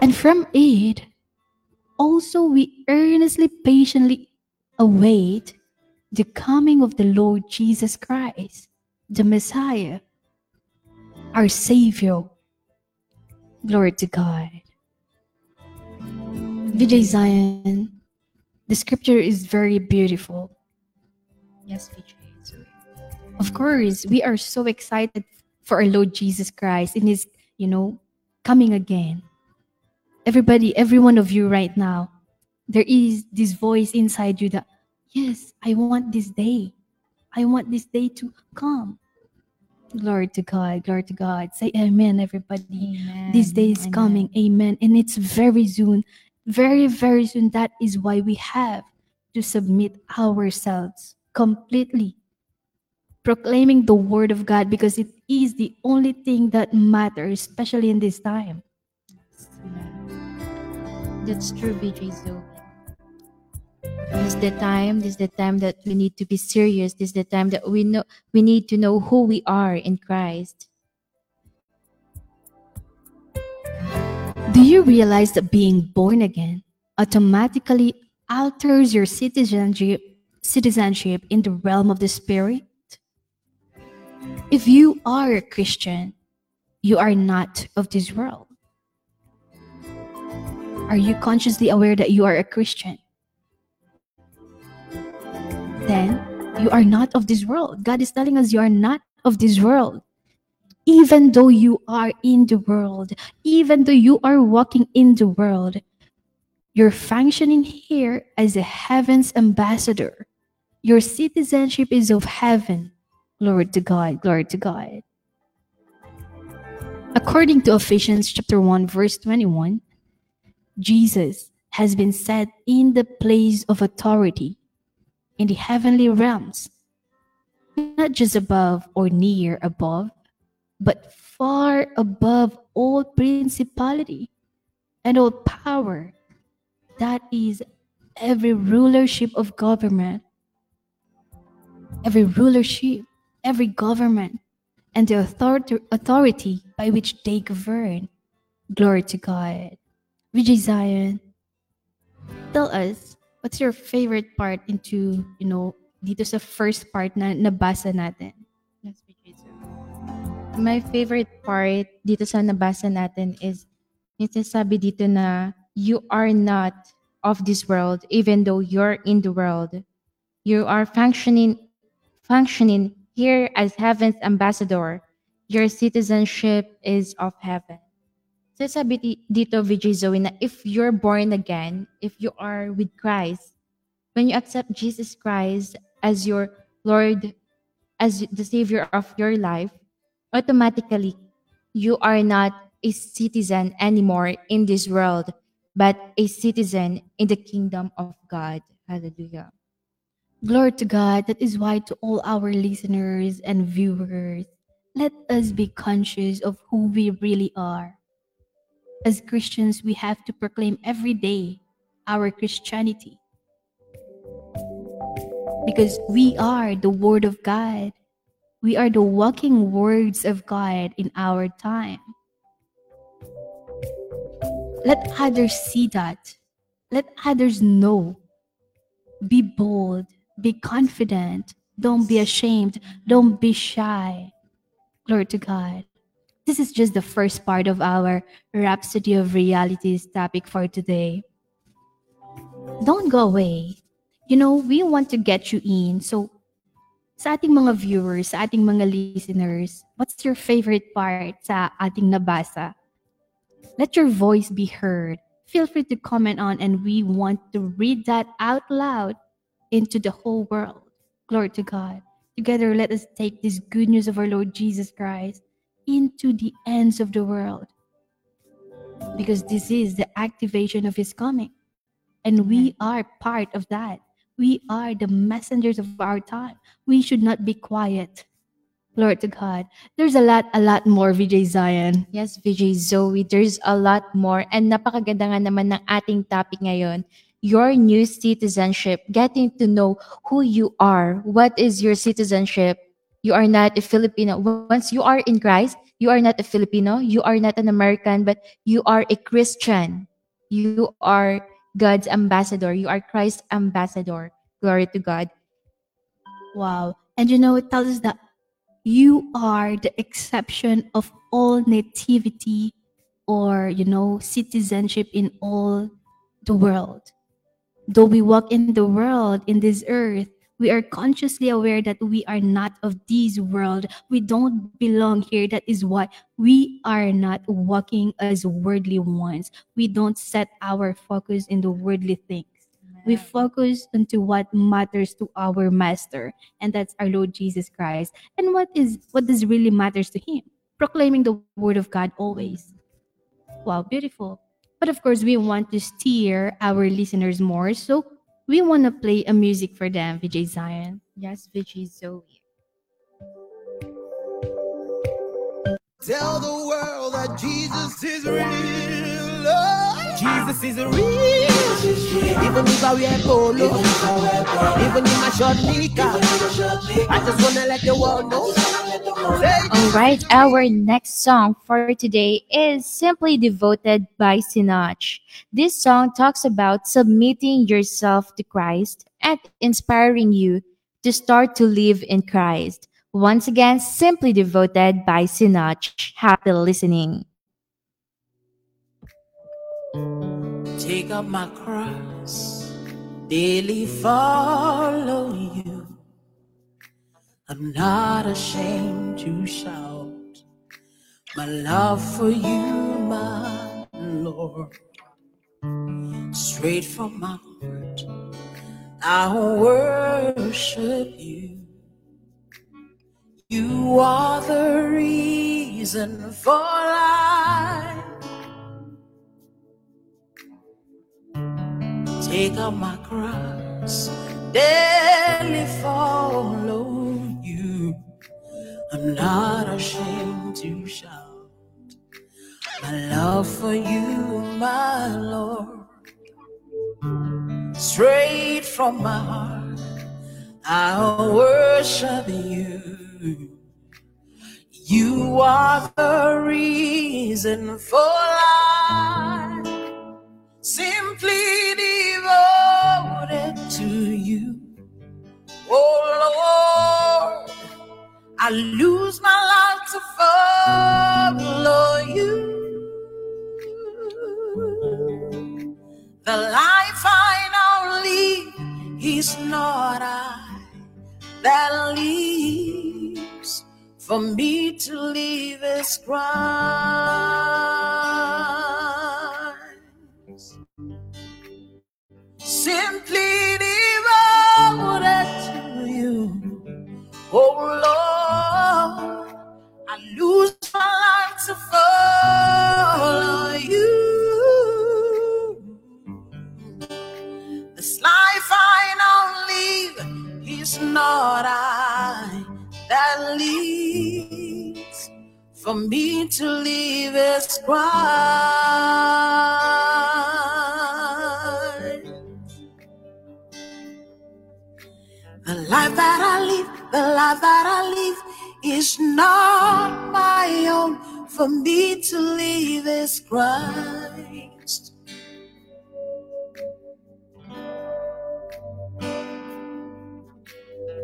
And from it, also we earnestly, patiently await the coming of the Lord Jesus Christ, the Messiah, our Savior. Glory to God. VJ Zion, the scripture is very beautiful. Yes, VJ. Of course, we are so excited for our Lord Jesus Christ in his, you know, coming again. Everybody, every one of you right now, there is this voice inside you that, yes, I want this day. I want this day to come. Glory to God, glory to God. Say amen, everybody. This day is Amen. coming. Amen. And it's very soon. Very, very soon. That is why we have to submit ourselves completely. Proclaiming the word of God because it is the only thing that matters, especially in this time. That's true, Zoe. This is the time. This is the time that we need to be serious. This is the time that we know we need to know who we are in Christ. Do you realize that being born again automatically alters your citizenship citizenship in the realm of the spirit? If you are a Christian, you are not of this world. Are you consciously aware that you are a Christian? Then you are not of this world. God is telling us you are not of this world. Even though you are in the world, even though you are walking in the world, you're functioning here as a heaven's ambassador. Your citizenship is of heaven. Glory to God, glory to God. According to Ephesians chapter 1 verse 21, Jesus has been set in the place of authority in the heavenly realms, not just above or near above, but far above all principality and all power. That is every rulership of government, every rulership, every government, and the authority, by which they govern. Glory to God. VJ Zion, tell us, what's your favorite part into, you know, dito sa first part na nabasa natin? My favorite part dito sa nabasa natin is yung sinasabi dito na you are not of this world even though you're in the world. You are functioning functioning here as heaven's ambassador. Your citizenship is of heaven. Sinasabi di- dito, VJ Zoe, na if you're born again, if you are with Christ, when you accept Jesus Christ as your Lord, as the Savior of your life, automatically you are not a citizen anymore in this world, but a citizen in the kingdom of God. Hallelujah. Glory to God. That is why, to all our listeners and viewers, let us be conscious of who we really are. As Christians, we have to proclaim every day our Christianity. Because we are the Word of God. We are the walking words of God in our time. Let others see that. Let others know. Be bold. Be confident. Don't be ashamed. Don't be shy. Glory to God. This is just the first part of our Rhapsody of Realities topic for today. Don't go away. You know, we want to get you in. So, sa ating mga viewers, sa ating mga listeners, what's your favorite part sa ating nabasa? Let your voice be heard. Feel free to comment on, and we want to read that out loud into the whole world. Glory to God. Together, let us take this good news of our Lord Jesus Christ into the ends of the world. Because this is the activation of His coming. And we are part of that. We are the messengers of our time. We should not be quiet. Glory to God. There's a lot, a lot more, VJ Zion. Yes, VJ Zoe, there's a lot more. And napakaganda nga naman ng ating topic ngayon. Your new citizenship, getting to know who you are. What is your citizenship? You are not a Filipino. Once you are in Christ, you are not a Filipino. You are not an American, but you are a Christian. You are God's ambassador. You are Christ's ambassador. Glory to God. Wow. And you know, it tells us that you are the exception of all nativity or, you know, citizenship in all the world. Though we walk in the world, in this earth, we are consciously aware that we are not of this world. We don't belong here. That is why we are not walking as worldly ones. We don't set our focus in the worldly things. We focus into what matters to our master, and that's our Lord Jesus Christ. And what is what does really matters to him? Proclaiming the word of God always. Wow, beautiful. But of course, we want to steer our listeners more. So we want to play a music for them, VJ Zion. Yes, VJ Zoe. Tell the world that Jesus is real. Oh, Jesus is real. Even if I wear polo, even if I short nika, I just wanna let the world know. All right, our next song for today is Simply Devoted by Sinach. This song talks about submitting yourself to Christ and inspiring you to start to live in Christ. Once again, Simply Devoted by Sinach. Happy listening. Take up my cross, daily follow you. I'm not ashamed to shout my love for you, my Lord. Straight from my heart, I worship you. You are the reason for life. Take up my cross, daily follow you. I'm not ashamed to shout my love for you, my Lord. Straight from my heart, I worship you. You are the reason for life simply devoted Oh Lord, I lose my life to follow you. The life I now live is not I that lives. For me to live is Christ. Simply devoted. Oh Lord, I lose my life to follow you. This life I now live is not I that leads. For me to live is Christ. The life that I live, the life that I live is not my own. For me to live is Christ.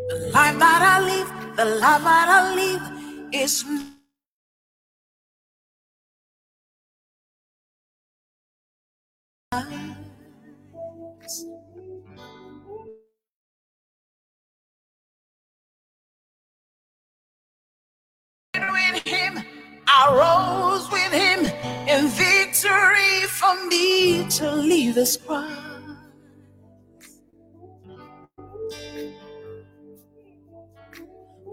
The life that I live, the life that I live is with I rose with him in victory for me to leave this cross.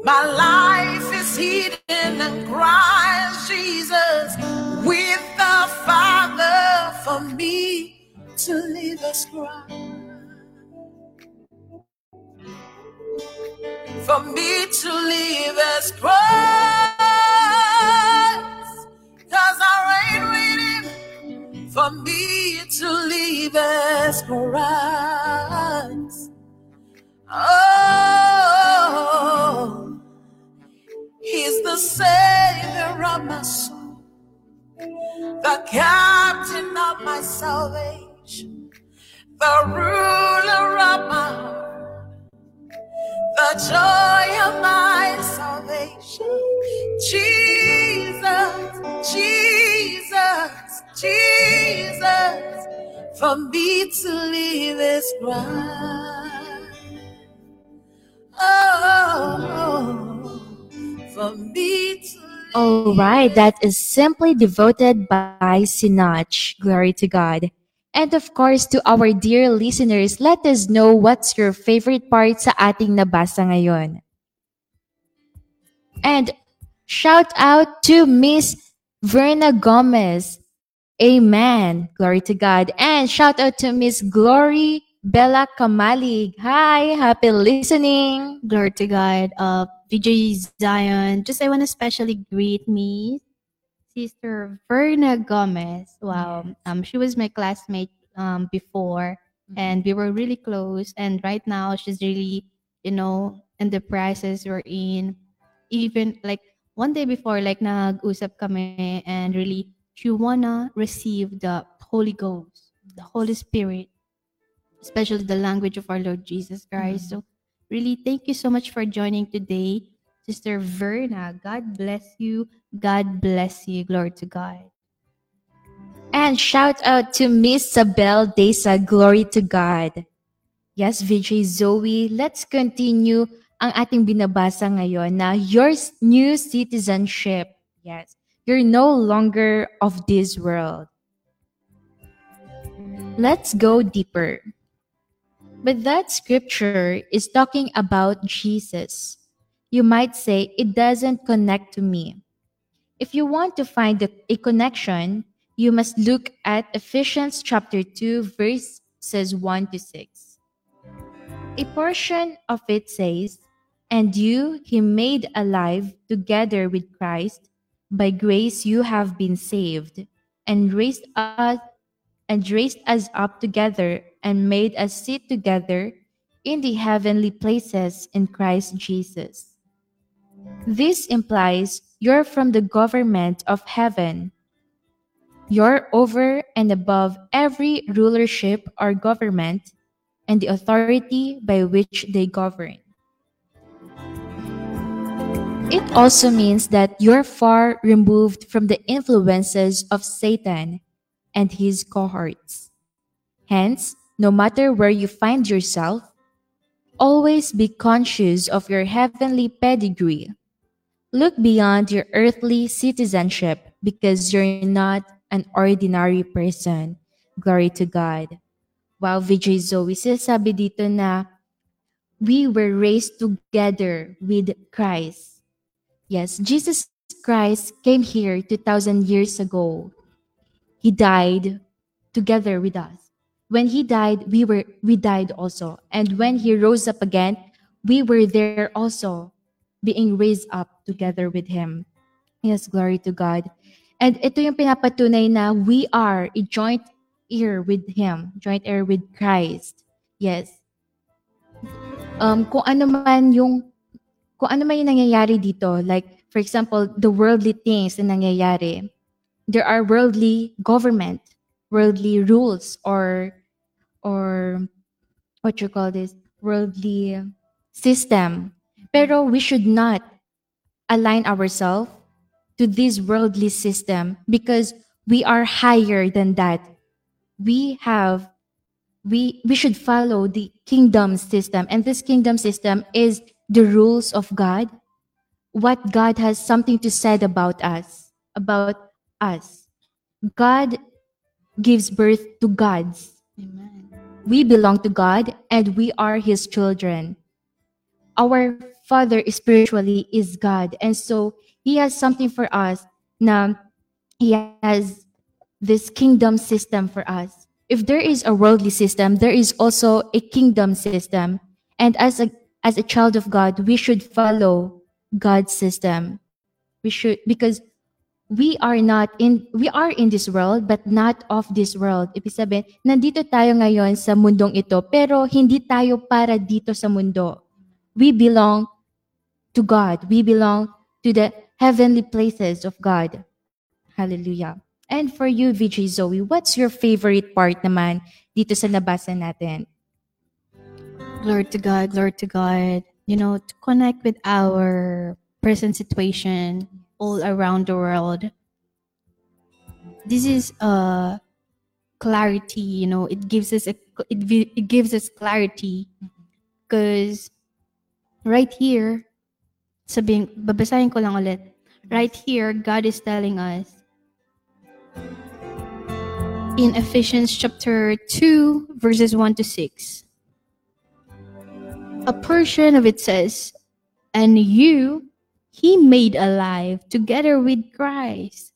My life is hidden in Christ Jesus with the Father for me to live as Christ. For me to live as Christ. For me to leave as Christ. Oh, He's the Savior of my soul, the captain of my salvation, the ruler of my heart, the joy of my salvation. Jesus, for me to leave this ground. Oh, for me to All right, that is simply devoted by Sinach. Glory to God. And of course, to our dear listeners, let us know what's your favorite part sa ating nabasa ngayon. And shout out to Miss Verna Gomez. Amen. Glory to God. And shout out to Miss Glory Bella Kamalig. Hi, happy listening. Glory to God. Uh, VJ Zion. Just I want to especially greet me, Sister Verna Gomez. Wow. Um, she was my classmate um before, and we were really close. And right now, she's really, you know, in the process we're in. Even like one day before, like nag-usap kami, and really, she wanna receive the Holy Ghost, the Holy Spirit especially the language of our Lord Jesus Christ. Mm-hmm. So, really, thank you so much for joining today, Sister Verna. God bless you. God bless you. Glory to God. And shout out to Miss Sabel Desa. Glory to God. Yes, VJ Zoe, let's continue ang ating binabasa ngayon na your new citizenship. Yes, you're no longer of this world. Let's go deeper. But that scripture is talking about Jesus. You might say it doesn't connect to me. If you want to find a, connection, you must look at Ephesians chapter 2 verses 1 to 6. A portion of it says, And you he made alive together with Christ, by grace you have been saved, and raised us and raised us up together and made us sit together in the heavenly places in Christ Jesus. This implies you're from the government of heaven. You're over and above every rulership or government and the authority by which they govern. It also means that you're far removed from the influences of Satan and his cohorts. Hence, no matter where you find yourself, always be conscious of your heavenly pedigree. Look beyond your earthly citizenship because you're not an ordinary person. Glory to God. Wow, VJ Zoe, sinasabi dito na we were raised together with Christ. Yes, Jesus Christ came here 2,000 years ago. He died together with us. When he died, we were we died also. And when he rose up again, we were there also, being raised up together with him. Yes, glory to God. And ito yung pinapatunay na we are a joint heir with him, joint heir with Christ. Yes. Um, kung ano man yung kung ano man yung nangyayari dito, like for example, the worldly things na nangyayari, there are worldly government, worldly rules or or what you call this, worldly system. Pero we should not align ourselves to this worldly system because we are higher than that. We have we we should follow the kingdom system and this kingdom system is the rules of God. What God has something to said about us, about us. God gives birth to gods. Amen. We belong to God and we are his children. Our father spiritually is God. And so he has something for us. Now, he has this kingdom system for us. If there is a worldly system, there is also a kingdom system. And as a as a child of God, we should follow God's system. We should because we are not in we are in this world but not of this world. Ibig sabihin, nandito tayo ngayon sa mundong ito pero hindi tayo para dito sa mundo. We belong to God. We belong to the heavenly places of God. Hallelujah. And for you, VJ Zoe, what's your favorite part naman dito sa nabasa natin? Glory to God, glory to God. You know, to connect with our present situation all around the world. This is uh clarity, you know, it gives us a it, it gives us clarity because right here sabihin babasahin ko lang ulit. Right here God is telling us in Ephesians chapter 2 verses 1 to 6. A portion of it says, "And you he made alive together with Christ.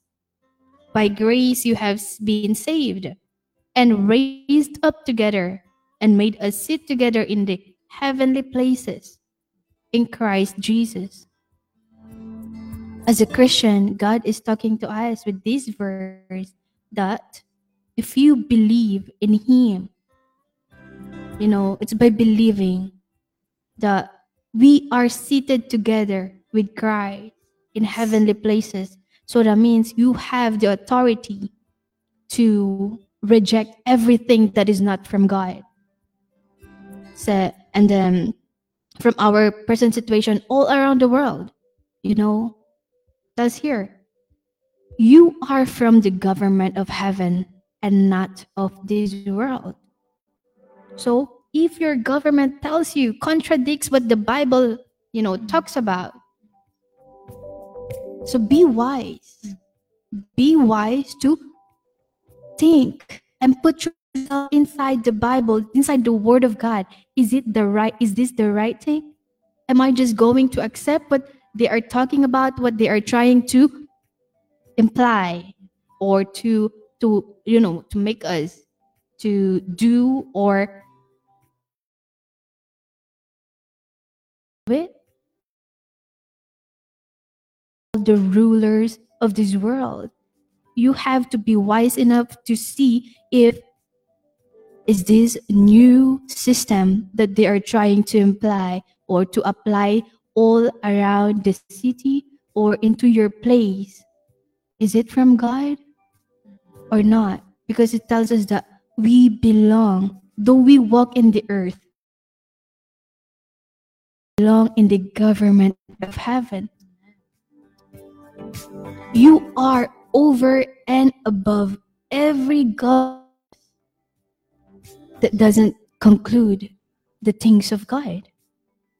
By grace you have been saved and raised up together and made us sit together in the heavenly places in Christ Jesus. As a Christian, God is talking to us with this verse that if you believe in Him, you know, it's by believing that we are seated together with Christ in heavenly places. So that means you have the authority to reject everything that is not from God. So, and then from our present situation all around the world, you know, that's here. You are from the government of heaven and not of this world. So if your government tells you contradicts what the Bible, you know, talks about, so be wise. Be wise to think and put yourself inside the Bible, inside the Word of God. Is it the right? Is this the right thing? Am I just going to accept what they are talking about, what they are trying to imply, or to to you know to make us to do or it? The rulers of this world. You have to be wise enough to see if is this new system that they are trying to imply or to apply all around the city or into your place is it from god or not because it tells us that we belong though we walk in the earth belong in the government of heaven you are over and above every god that doesn't conclude the things of God.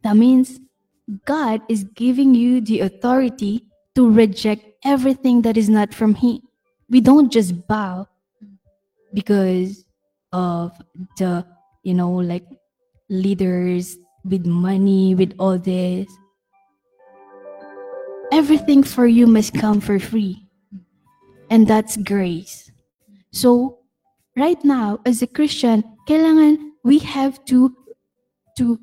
That means God is giving you the authority to reject everything that is not from Him. We don't just bow because of the, you know, like leaders with money, with all this. Everything for you must come for free. And that's grace. So, right now, as a Christian, kailangan we have to to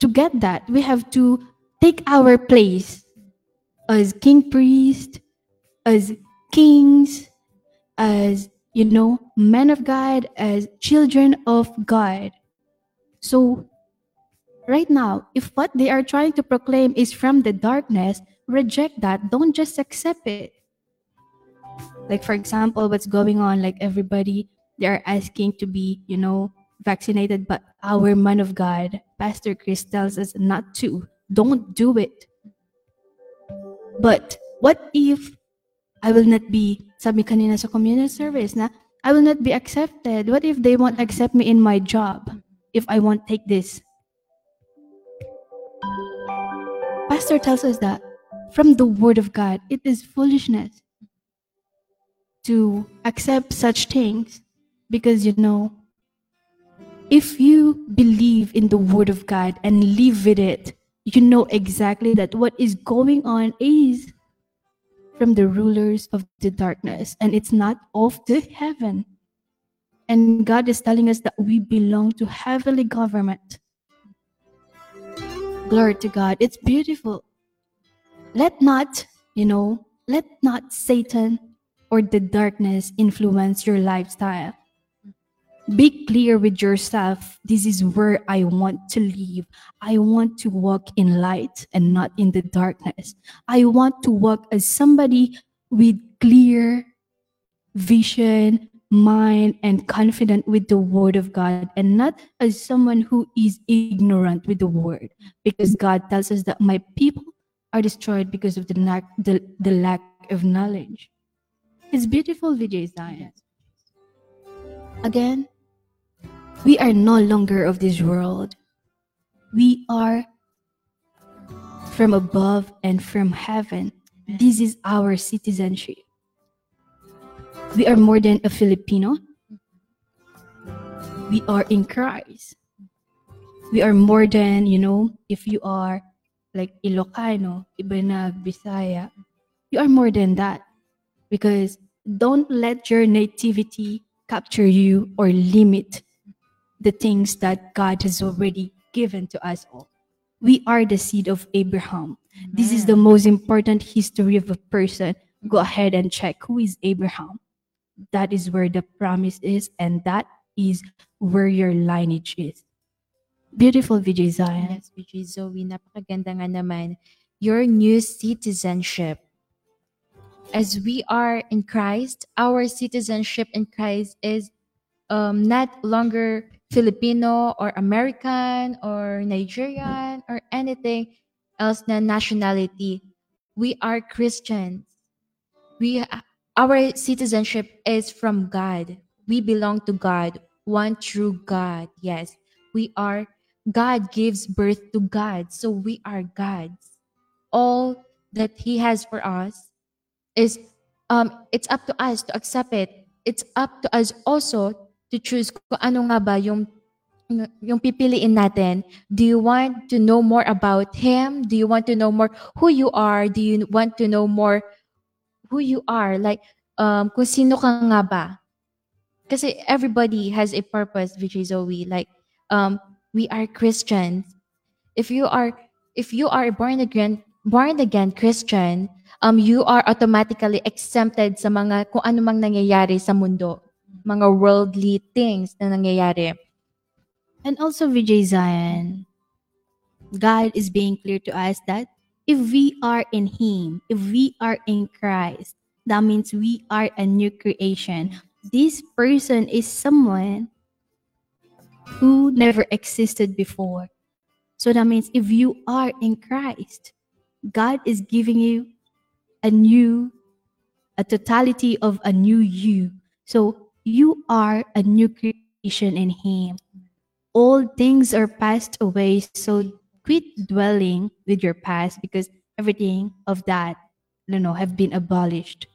to get that we have to take our place as king priest as kings as you know men of god as children of god so right now if what they are trying to proclaim is from the darkness reject that. Don't just accept it. Like for example what's going on like everybody they're asking to be you know vaccinated but our man of god pastor chris tells us not to. Don't do it. But what if i will not be sabi kanina sa community service na i will not be accepted? What if they won't accept me in my job if i won't take this pastor tells us that from the word of god it is foolishness to accept such things because you know if you believe in the word of god and live with it you know exactly that what is going on is from the rulers of the darkness and it's not of the heaven. And god is telling us that we belong to heavenly government glory to god it's beautiful let not you know let not satan or the darkness influence your lifestyle be clear with yourself. This is where I want to live. I want to walk in light and not in the darkness. I want to walk as somebody with clear vision, mind, and confident with the word of God, and not as someone who is ignorant with the word. Because God tells us that my people are destroyed because of the lack, the, the lack of knowledge. It's beautiful, VJ Zion. Again, we are no longer of this world. We are from above and from heaven. This is our citizenship. We are more than a Filipino. We are in Christ. We are more than, you know, if you are like Ilocano, iba na Bisaya, you are more than that. Because don't let your nativity capture you or limit the things that God has already given to us all. We are the seed of Abraham. This is the most important history of a person. Go ahead and check who is Abraham. That is where the promise is, and that is where your lineage is. Beautiful VJ Zion. Yes, which Zoe, napakaganda nga naman. Your new citizenship. As we are in Christ, our citizenship in Christ is um, not longer Filipino or American or Nigerian or anything else na nationality. We are Christians. We our citizenship is from God. We belong to God, one true God. Yes, we are. God gives birth to God, so we are God's. All that He has for us is um it's up to us to accept it. It's up to us also to choose kung ano nga ba yung yung pipiliin natin. Do you want to know more about him? Do you want to know more who you are? Do you want to know more who you are? Like um kung sino ka nga ba? Kasi everybody has a purpose, is Zoe. Like um we are Christians. If you are if you are born again born again Christian, um you are automatically exempted sa mga kung ano mang nangyayari sa mundo, mga worldly things na nangyayari. And also, VJ Zion, God is being clear to us that if we are in Him, if we are in Christ, that means we are a new creation. This person is someone who never existed before. So that means if you are in Christ, God is giving you a new, a totality of a new you. So you are a new creation in Him. All things are passed away. So quit dwelling with your past because everything of that, you know, have been abolished.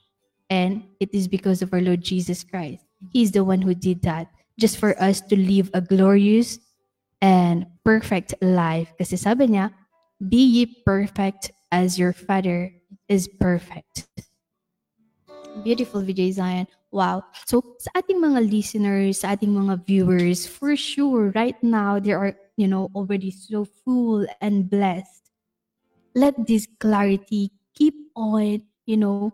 And it is because of our Lord Jesus Christ. He's the one who did that just for us to live a glorious and perfect life. Kasi sabi niya, be ye perfect as your Father is perfect. Beautiful VJ Zion. Wow. So sa ating mga listeners, sa ating mga viewers, for sure, right now, there are, you know, already so full and blessed. Let this clarity keep on, you know,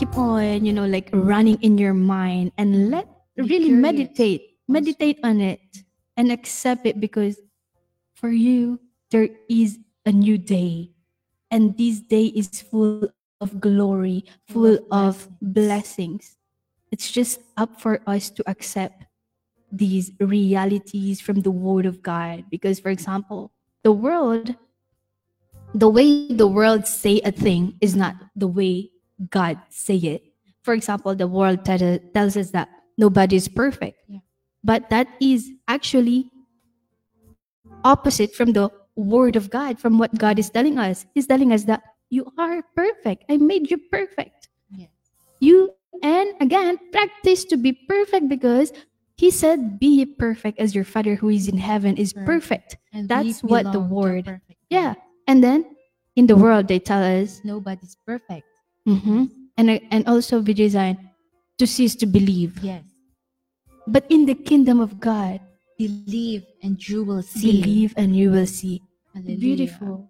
keep on, you know, like running in your mind and let Be really curious meditate, meditate on it and accept it because for you, there is a new day. And this day is full of glory, full of blessings. It's just up for us to accept these realities from the Word of God. Because, for example, the world, the way the world say a thing is not the way God say it. For example, the world tell- tells us that nobody is perfect, but that is actually opposite from the Word of God, from what God is telling us. He's telling us that you are perfect. I made you perfect. Yes. You and again practice to be perfect because He said, "Be perfect as your Father who is in heaven is perfect." And That's what the belong to a Word. Yeah, and then in the world they tell us Nobody's perfect. Mhm. And and also VJ to cease to believe. Yes. But in the kingdom of God, Believe and you will see. believe and you will see. Hallelujah. Beautiful.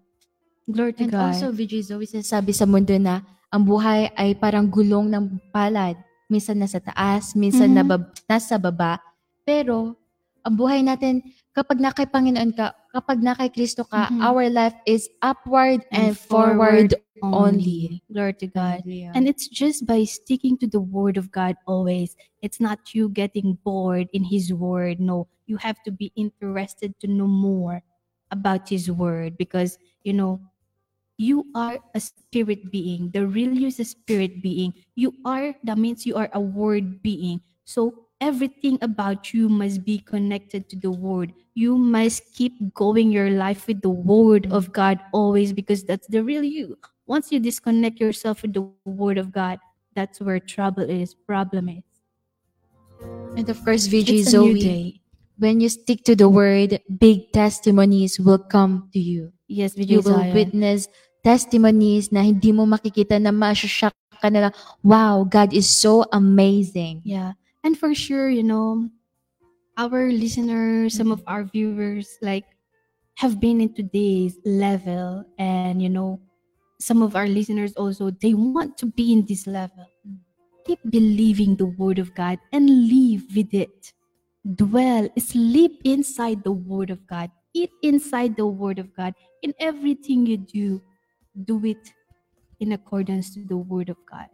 Glory to And God. also, VJ Zoe, sinasabi sa mundo na ang buhay ay parang gulong ng palad. Minsan nasa taas, minsan Mhm. nabab- nasa baba. Pero, ang buhay natin, kapag na kay Panginoon ka, kapag na kay Kristo ka, Mhm. our life is upward and, forward, only. Glory to God. Hallelujah. And it's just by sticking to the word of God always. It's not you getting bored in his word. No, you have to be interested to know more about his word because, you know, You are a spirit being. The real you is a spirit being. You are, that means you are a word being. So everything about you must be connected to the word. You must keep going your life with the word of God always because that's the real you. Once you disconnect yourself with the word of God, that's where trouble is, problem is. And of course, VJ It's a new Zoe, day. when you stick to the word, big testimonies will come to you. Yes, You will Zion. witness testimonies na hindi mo makikita na ma-shock ka na lang, wow, God is so amazing. Yeah. And for sure, you know, our listeners, some of mm-hmm. our viewers, like, have been in today's level. And, you know, some of our listeners also, they want to be in this level. Mm-hmm. Keep believing the word of God and live with it. Dwell, sleep inside the word of God. Eat inside the word of God. In everything you do, do it in accordance to the word of God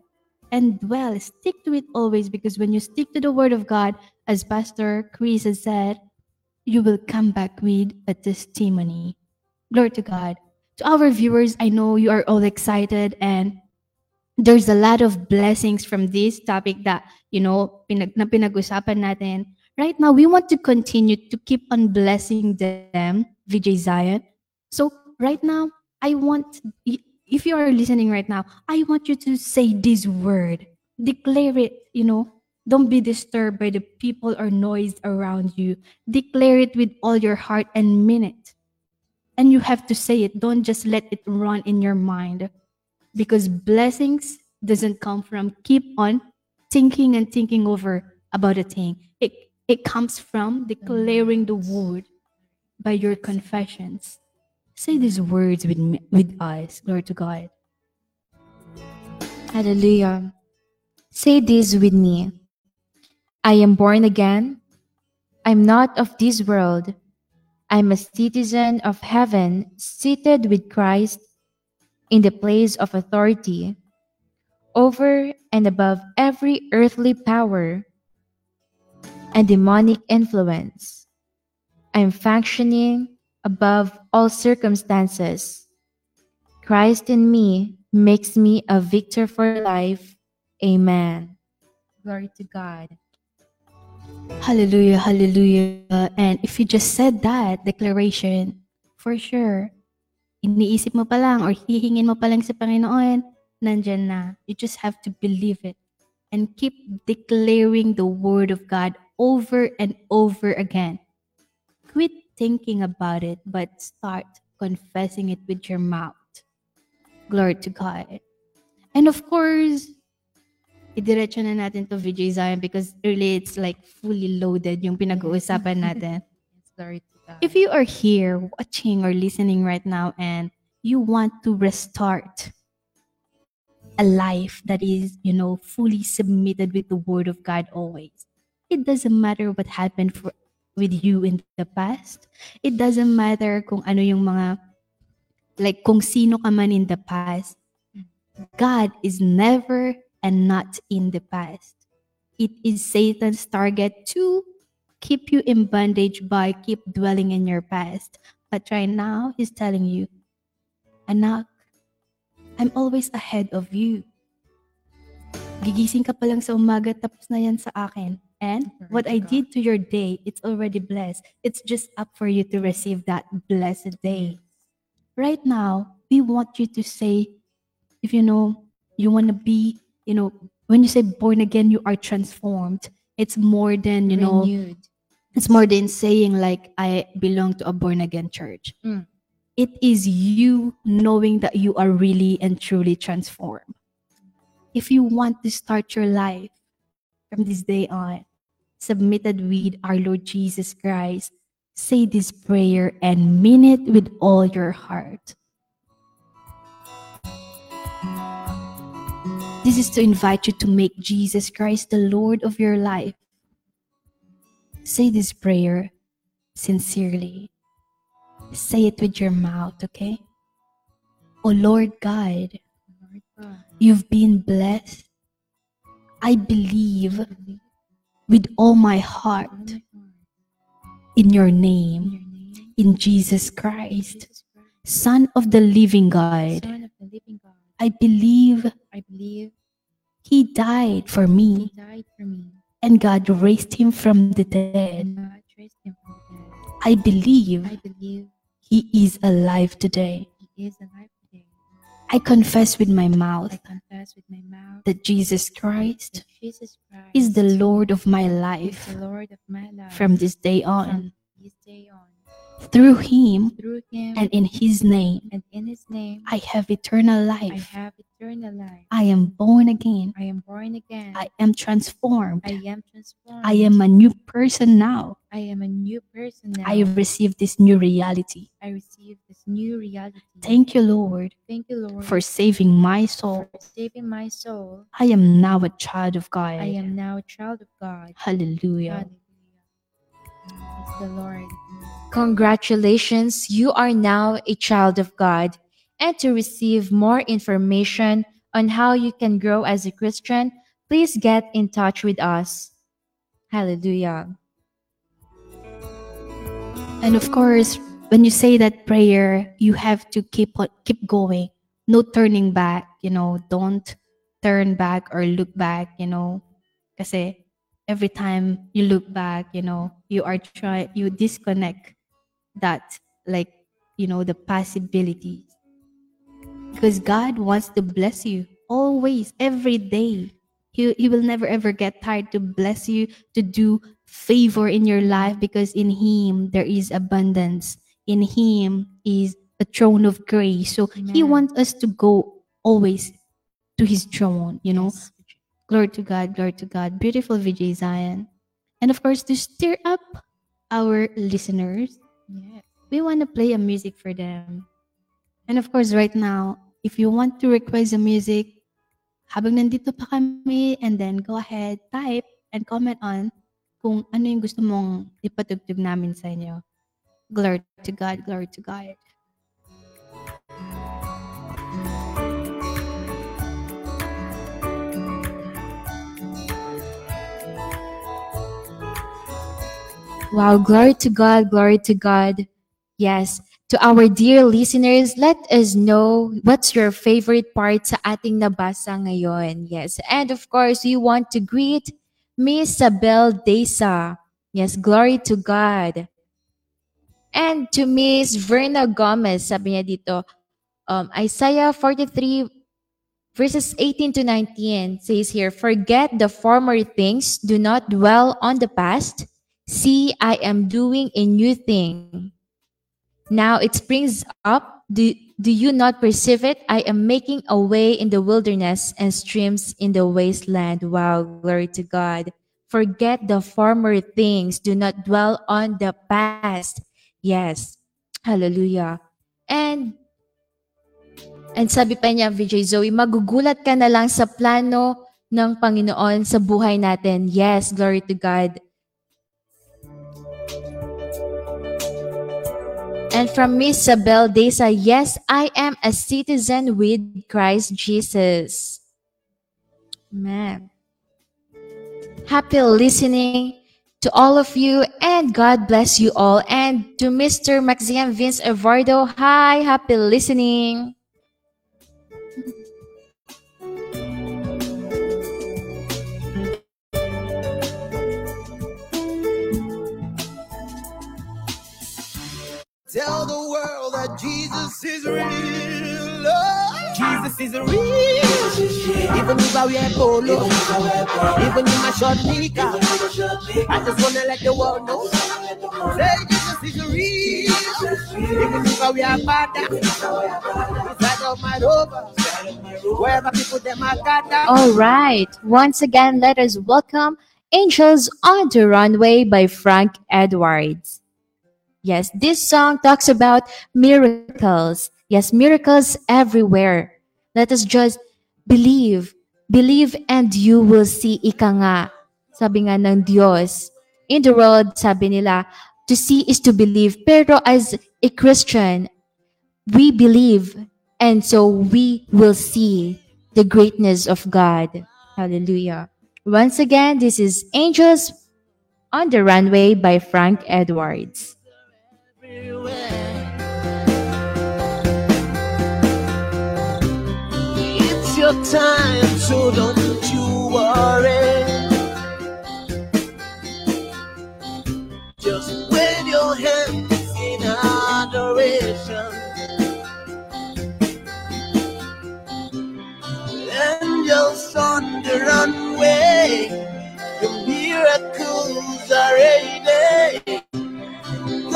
and dwell. Stick to it always because when you stick to the word of God, as Pastor Chris has said, you will come back with a testimony. Glory to God. To our viewers, I know you are all excited and there's a lot of blessings from this topic that, you know, pinag, na pinag-usapan natin. Right now, we want to continue to keep on blessing them, VJ Zion. So right now, I want, if you are listening right now, I want you to say this word. Declare it, you know. Don't be disturbed by the people or noise around you. Declare it with all your heart and mean it. And you have to say it. Don't just let it run in your mind. Because blessings doesn't come from keep on thinking and thinking over about a thing. It it comes from declaring the word by your confessions. Say these words with me, with us. Glory to God. Hallelujah. Say this with me. I am born again. I'm not of this world. I'm a citizen of heaven, seated with Christ in the place of authority, over and above every earthly power and demonic influence. I'm functioning above all circumstances. Christ in me makes me a victor for life. Amen. Glory to God. Hallelujah, hallelujah. And if you just said that declaration, for sure, iniisip mo pa lang or hihingin mo pa lang sa Panginoon, nandyan na. You just have to believe it and keep declaring the word of God over and over again. Quit thinking about it, but start confessing it with your mouth. Glory to God. And of course, idiretso na natin to VJ Zion because really it's like fully loaded yung pinag-uusapan natin. Glory to God. If you are here watching or listening right now and you want to restart a life that is, you know, fully submitted with the word of God always. It doesn't matter what happened for with you in the past. It doesn't matter kung ano yung mga like kung sino ka man in the past. God is never and not in the past. It is Satan's target to keep you in bondage by keep dwelling in your past. But right now, he's telling you, Anak, I'm always ahead of you. Gigising ka pa lang sa umaga, tapos na yan sa akin. And what I did to your day, it's already blessed. It's just up for you to receive that blessed day. Right now, we want you to say, if you know, you want to be, you know, when you say born again, you are transformed. It's more than, you know, Renewed. it's more than saying like I belong to a born again church. Mm. It is you knowing that you are really and truly transformed. If you want to start your life from this day on, submitted with our Lord Jesus Christ, say this prayer and mean it with all your heart. This is to invite you to make Jesus Christ the Lord of your life. Say this prayer sincerely. Say it with your mouth, okay? Oh Lord God, you've been blessed. I believe with all my heart in your name, in Jesus Christ. Son of the living God. Son of the living God. I believe I believe he died for me died for me. and God raised him from the dead. And God raised him from the dead. I believe I believe he is alive today. I confess with my mouth I with my mouth that Jesus Christ that Jesus Christ is the Lord of my life Lord of my life from this day from on. this day on. Through him Through him and in his name, and in his name I have eternal I life. have eternal life. I am born again. I am born again. I am transformed. I am transformed. I am a new person now. I am a new person now. I receive this new reality. I receive this new reality. Thank you, Lord, Thank you, Lord, for saving my soul. for saving my soul. I am now a child of God. I am now a child of God. Hallelujah. Hallelujah. The Lord. Congratulations, you are now a child of God. And to receive more information on how you can grow as a Christian, please get in touch with us. Hallelujah. And of course, when you say that prayer, you have to keep keep going. No turning back, you know, don't turn back or look back, you know. Kasi every time you look back, you know, you are try you disconnect that like, you know, the possibilities. Because God wants to bless you always, every day. He, he will never ever get tired to bless you, to do favor in your life because in Him there is abundance. In Him is a throne of grace. So He wants us to go always to His throne, you know. Yes. Glory to God, glory to God. Beautiful VJ Zion. And of course, to stir up our listeners, Yes. we want to play a music for them. And of course, right now, if you want to request a music, habang nandito pa kami, and then go ahead, type, and comment on kung ano yung gusto mong ipatugtog namin sa inyo. Glory to God, glory to God. Wow, glory to God, glory to God. Yes, to our dear listeners, let us know what's your favorite part sa ating nabasa ngayon. Yes, and of course, we want to greet Miss Sabel Desa. Yes, glory to God. And to Miss Verna Gomez, sabi niya dito, um, Isaiah 43 verses 18 to 19 says here, Forget the former things, do not dwell on the past. See, I am doing a new thing. Now it springs up. Do, do you not perceive it? I am making a way in the wilderness and streams in the wasteland. Wow, glory to God. Forget the former things. Do not dwell on the past. Yes. Hallelujah. And And sabi pa niya, VJ Zoe, magugulat ka na lang sa plano ng Panginoon sa buhay natin. Yes, glory to God. And from Miss Sabel Desa, yes, I am a citizen with Christ Jesus. Amen. Happy listening to all of you and God bless you all. And to Mr. Maxian Vince Eduardo, hi, happy listening. Tell the world that Jesus is real. Oh, Jesus is real. Even if I wear polo, even in my short nika, I just wanna let the world know. Say Jesus is real. Even if I wear bada, inside of my rover, wherever people them are gathered. All right. Once again, let us welcome Angels on the Runway by Frank Edwards. Yes, this song talks about miracles. Yes, miracles everywhere. Let us just believe. Believe and you will see ika nga. Sabi nga ng Diyos. In the world, sabi nila, to see is to believe. Pero as a Christian, we believe and so we will see the greatness of God. Hallelujah. Once again, this is Angels on the Runway by Frank Edwards. It's your time, so don't you worry. Just wave your hands in adoration. Angels on the runway, the miracles are ready.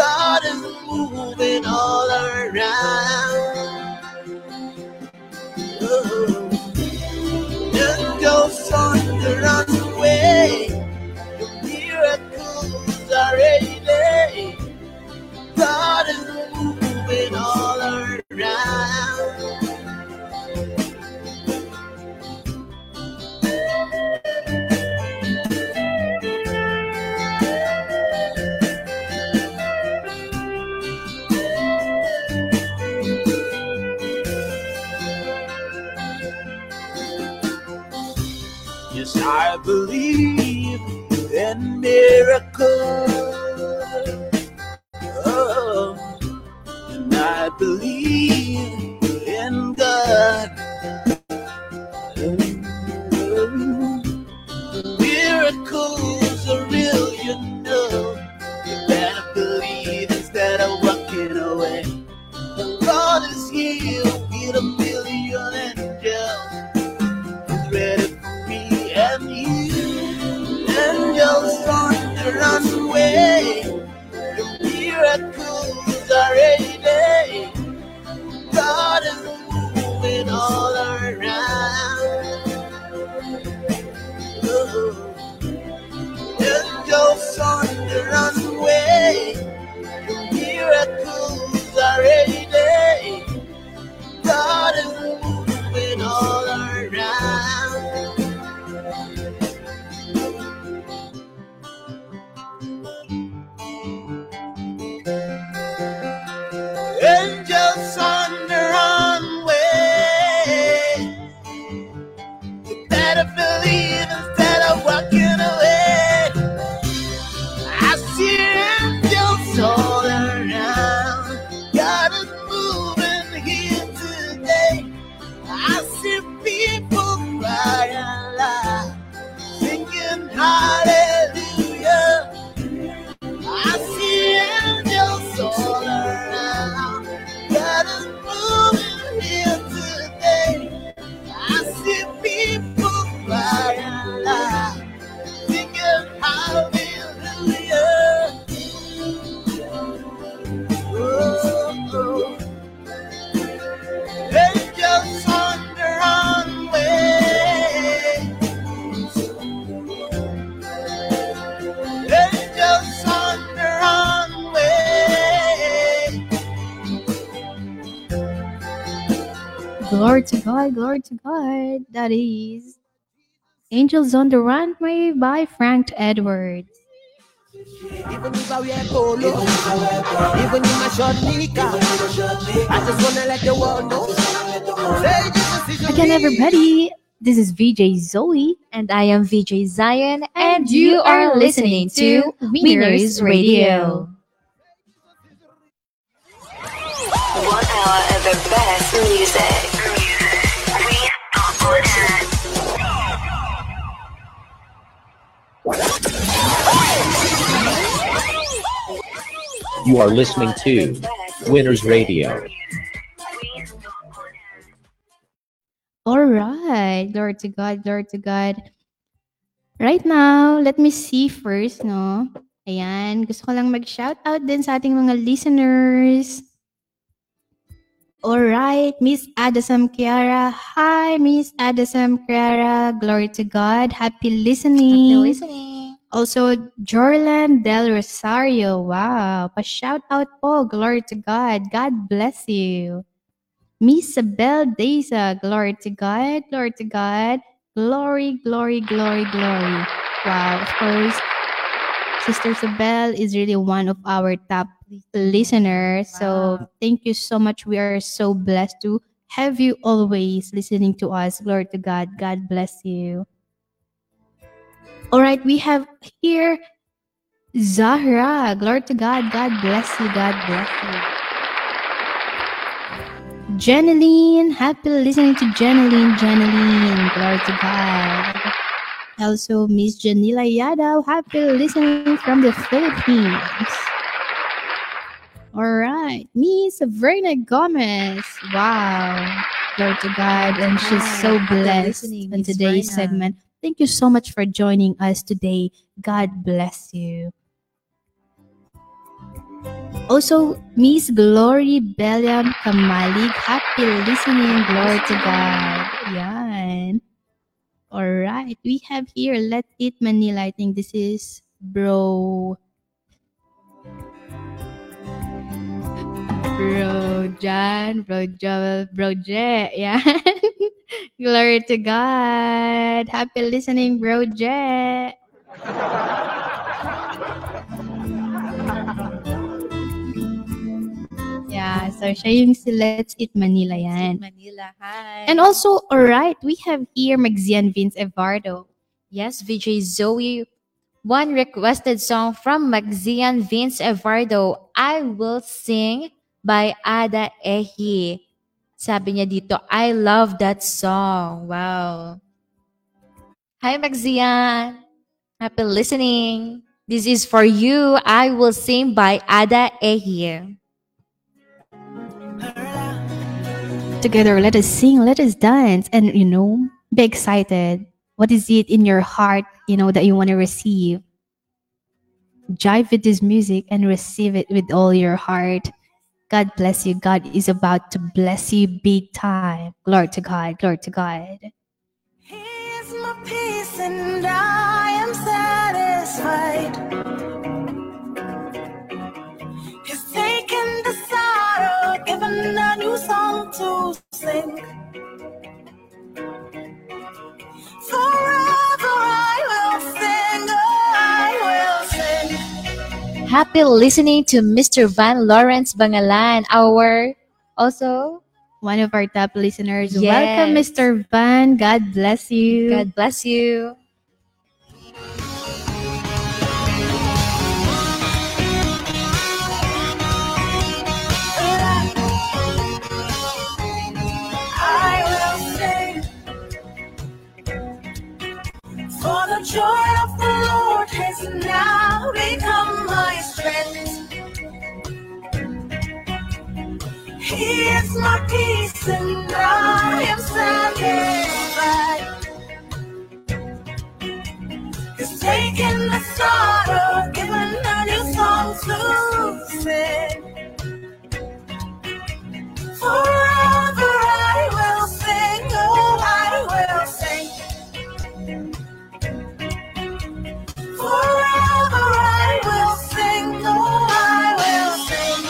God is moving all around. Oh. Angels on the your miracles are ready. God is moving all around. I believe in miracles. Oh, and I believe in God. Your miracles are. God is moving all around. On the runway. Miracles are. God is moving all around. Glory to God, glory to God. That is Angels on the Runway by Frank Edwards. Even if I wear polo, even in my short nika, I just wanna let the world know. Say this is Again, everybody, this is VJ Zoe. And I am VJ Zion, and you are listening to Winners Radio. One hour of the best music. You are listening to Winners Radio. All right. Glory to God, glory to God. Right now, let me see first, no? Ayan, gusto ko lang mag-shout out din sa ating mga listeners. All right, Miss Adasam Kiara. Hi, Miss Adasam Kiara. Glory to God. Happy listening. Happy listening. Also, Jorlan Del Rosario. Wow. Pa-shout out po. Glory to God. God bless you. Miss Isabel Deza. Glory to God. Glory to God. Glory, glory, glory, glory. Wow. Of course, Sister Isabel is really one of our top listeners. So thank you so much. We are so blessed to have you always listening to us. Glory to God. God bless you. All right, we have here Zahra. Glory to God. God bless you. God bless you. Janeline, happy listening to Janeline, Janeline, glory to God. Also, Miss Janila Yadaw, happy listening from the Philippines. All right, Miss Verna Gomez, wow, glory to God, and she's so blessed in today's segment. Thank you so much for joining us today. God bless you. Also, Miss Glory Belliam Kamalig, happy listening. Glory to God. Yan. All right. We have here Let It Manila. I think this is Bro. Bro Jan, Bro Joel, Bro Je. Yeah. Glory to God. Happy listening, Bro Je. Yeah, so siya yung si Let's Eat Manila yan. Manila, hi. And also, alright, we have here Magzian Vince Evardo. Yes, VJ Zoe. One requested song from Magzian Vince Evardo, I Will Sing by Ada Ehi. Sabi niya dito, I love that song. Wow. Hi, Magzian. Happy listening. This is for you. I Will Sing by Ada Ehi. Together, let us sing, let us dance, and you know, be excited. What is it in your heart, you know, that you want to receive? Jive with this music and receive it with all your heart. God bless you. God is about to bless you big time. Glory to God. Glory to God. My peace and I am satisfied. He's taken the sorrow, given a new song to sing. Forever Happy listening to Mr. Van Lawrence Bangalan, our also one of our top listeners. Yes. Welcome, Mr. Van. God bless you. God bless you. I will sing. For the joy of the Lord has now become my strength. He is my peace and I am satisfied. He's taken the sorrow, given a new song to sing. Forever I will sing, oh, I will sing. Forever I will sing, oh, I will sing.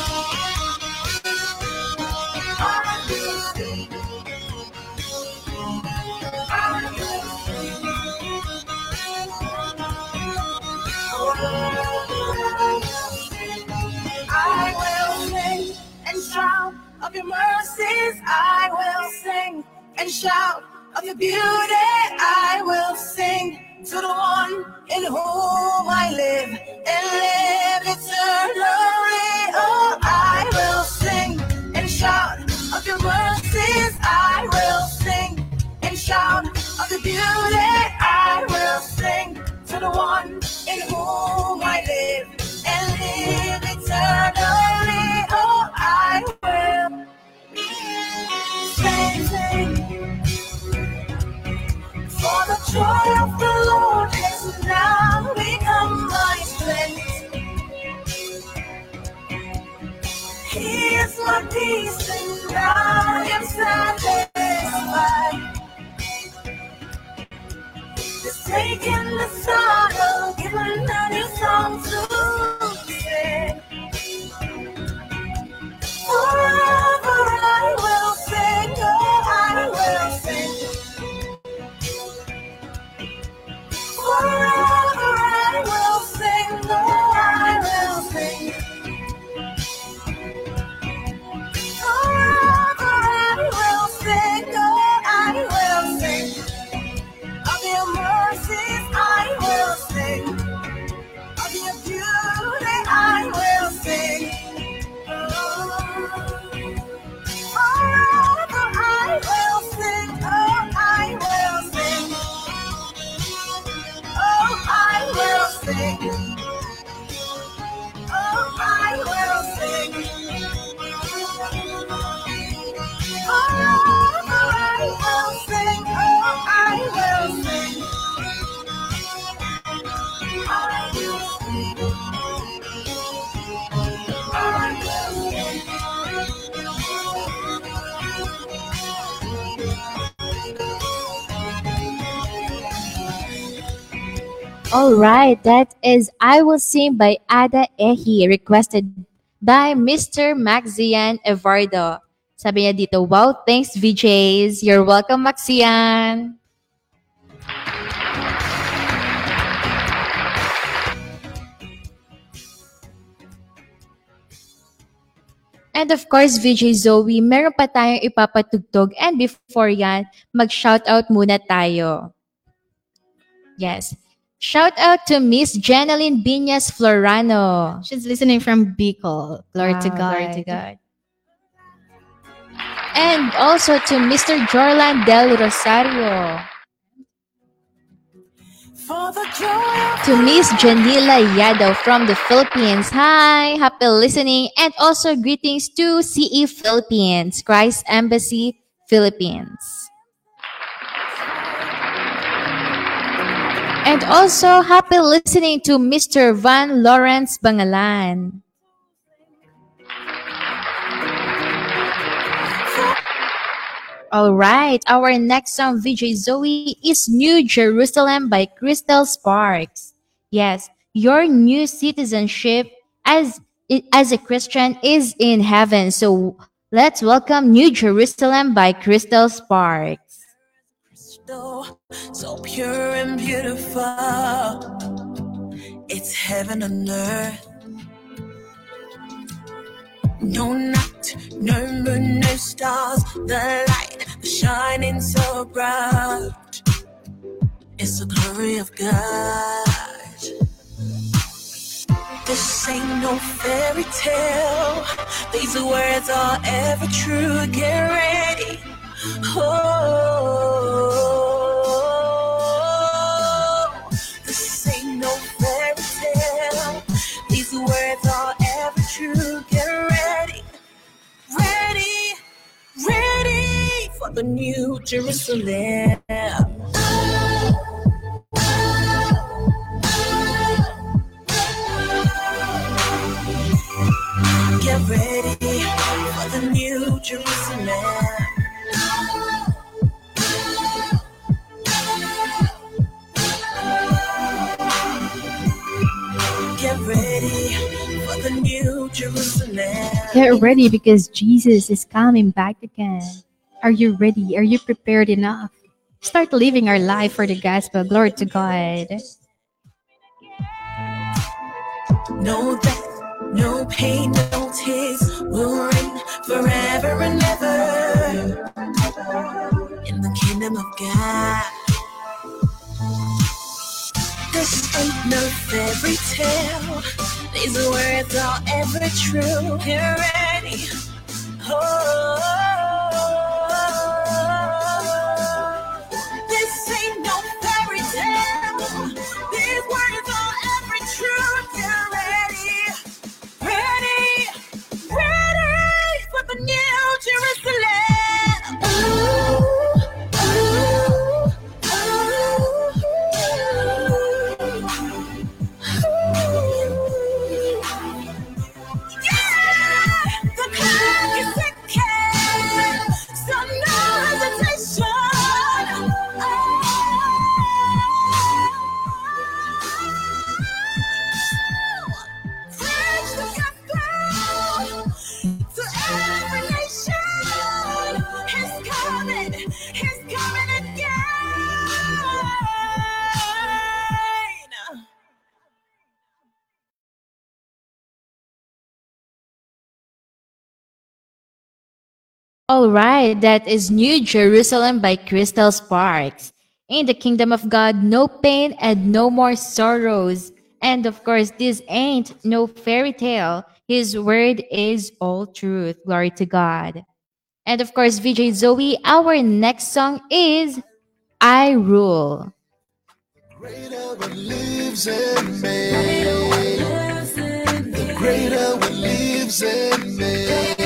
I will sing and shout of your mercies. I will sing and shout of your beauty. I will sing to the one in whom I live and live eternally. Oh, I will sing and shout of your mercies. I will sing and shout of the beauty. I will sing to the one in whom I live and live eternally. Oh, I will sing, sing. The joy of the Lord has now become my strength. He is my peace and I am satisfied. Taken the sorrow, given a new song to sing. Forever I will sing, oh, I will sing. Forever All right, that is I Will Sing by Ada Ehi, requested by Mr. Maxian Evardo. Sabi niya dito, wow, thanks VJs. You're welcome, Maxian. And of course, VJ Zoe, meron pa tayong ipapatugtog. And before yan, mag-shoutout muna tayo. Yes. Shout out to Miss Janeline Binyas Florano. She's listening from Bicol. Glory to ah, God. glory to God. And also to Mr. Jorlan Del Rosario. For the joy of To Miss Janila Yadaw from the Philippines. Hi, happy listening. And also greetings to CE Philippines, Christ Embassy, Philippines. And also happy listening to Mr. Van Lawrence Bangalan. All right, our next song, VJ Zoe, is New Jerusalem by Crystal Sparks. Yes, your new citizenship as as a Christian is in heaven. So let's welcome New Jerusalem by Crystal Sparks. Crystal, so pure and beautiful. It's heaven on earth. No night, no moon, no stars. The light shining so bright. It's the glory of God. This ain't no fairy tale. These words are ever true. Get ready. Oh, this ain't no fairy tale. These words are ever true. Get ready, ready, ready for the new Jerusalem. Get ready for the new Jerusalem. Get ready because Jesus is coming back again. Are you ready? Are you prepared enough? Start living our life for the gospel. Glory to God. No death, no pain, no tears will reign forever and ever in the kingdom of God. This ain't no fairy tale. These words are ever true. Get ready. Oh, All right, that is New Jerusalem by Crystal Sparks. In the kingdom of God, no pain and no more sorrows. And of course, this ain't no fairy tale. His word is all truth. Glory to God. And of course, VJ Zoe, our next song is I Rule. greater what lives in me. The greater what lives in me.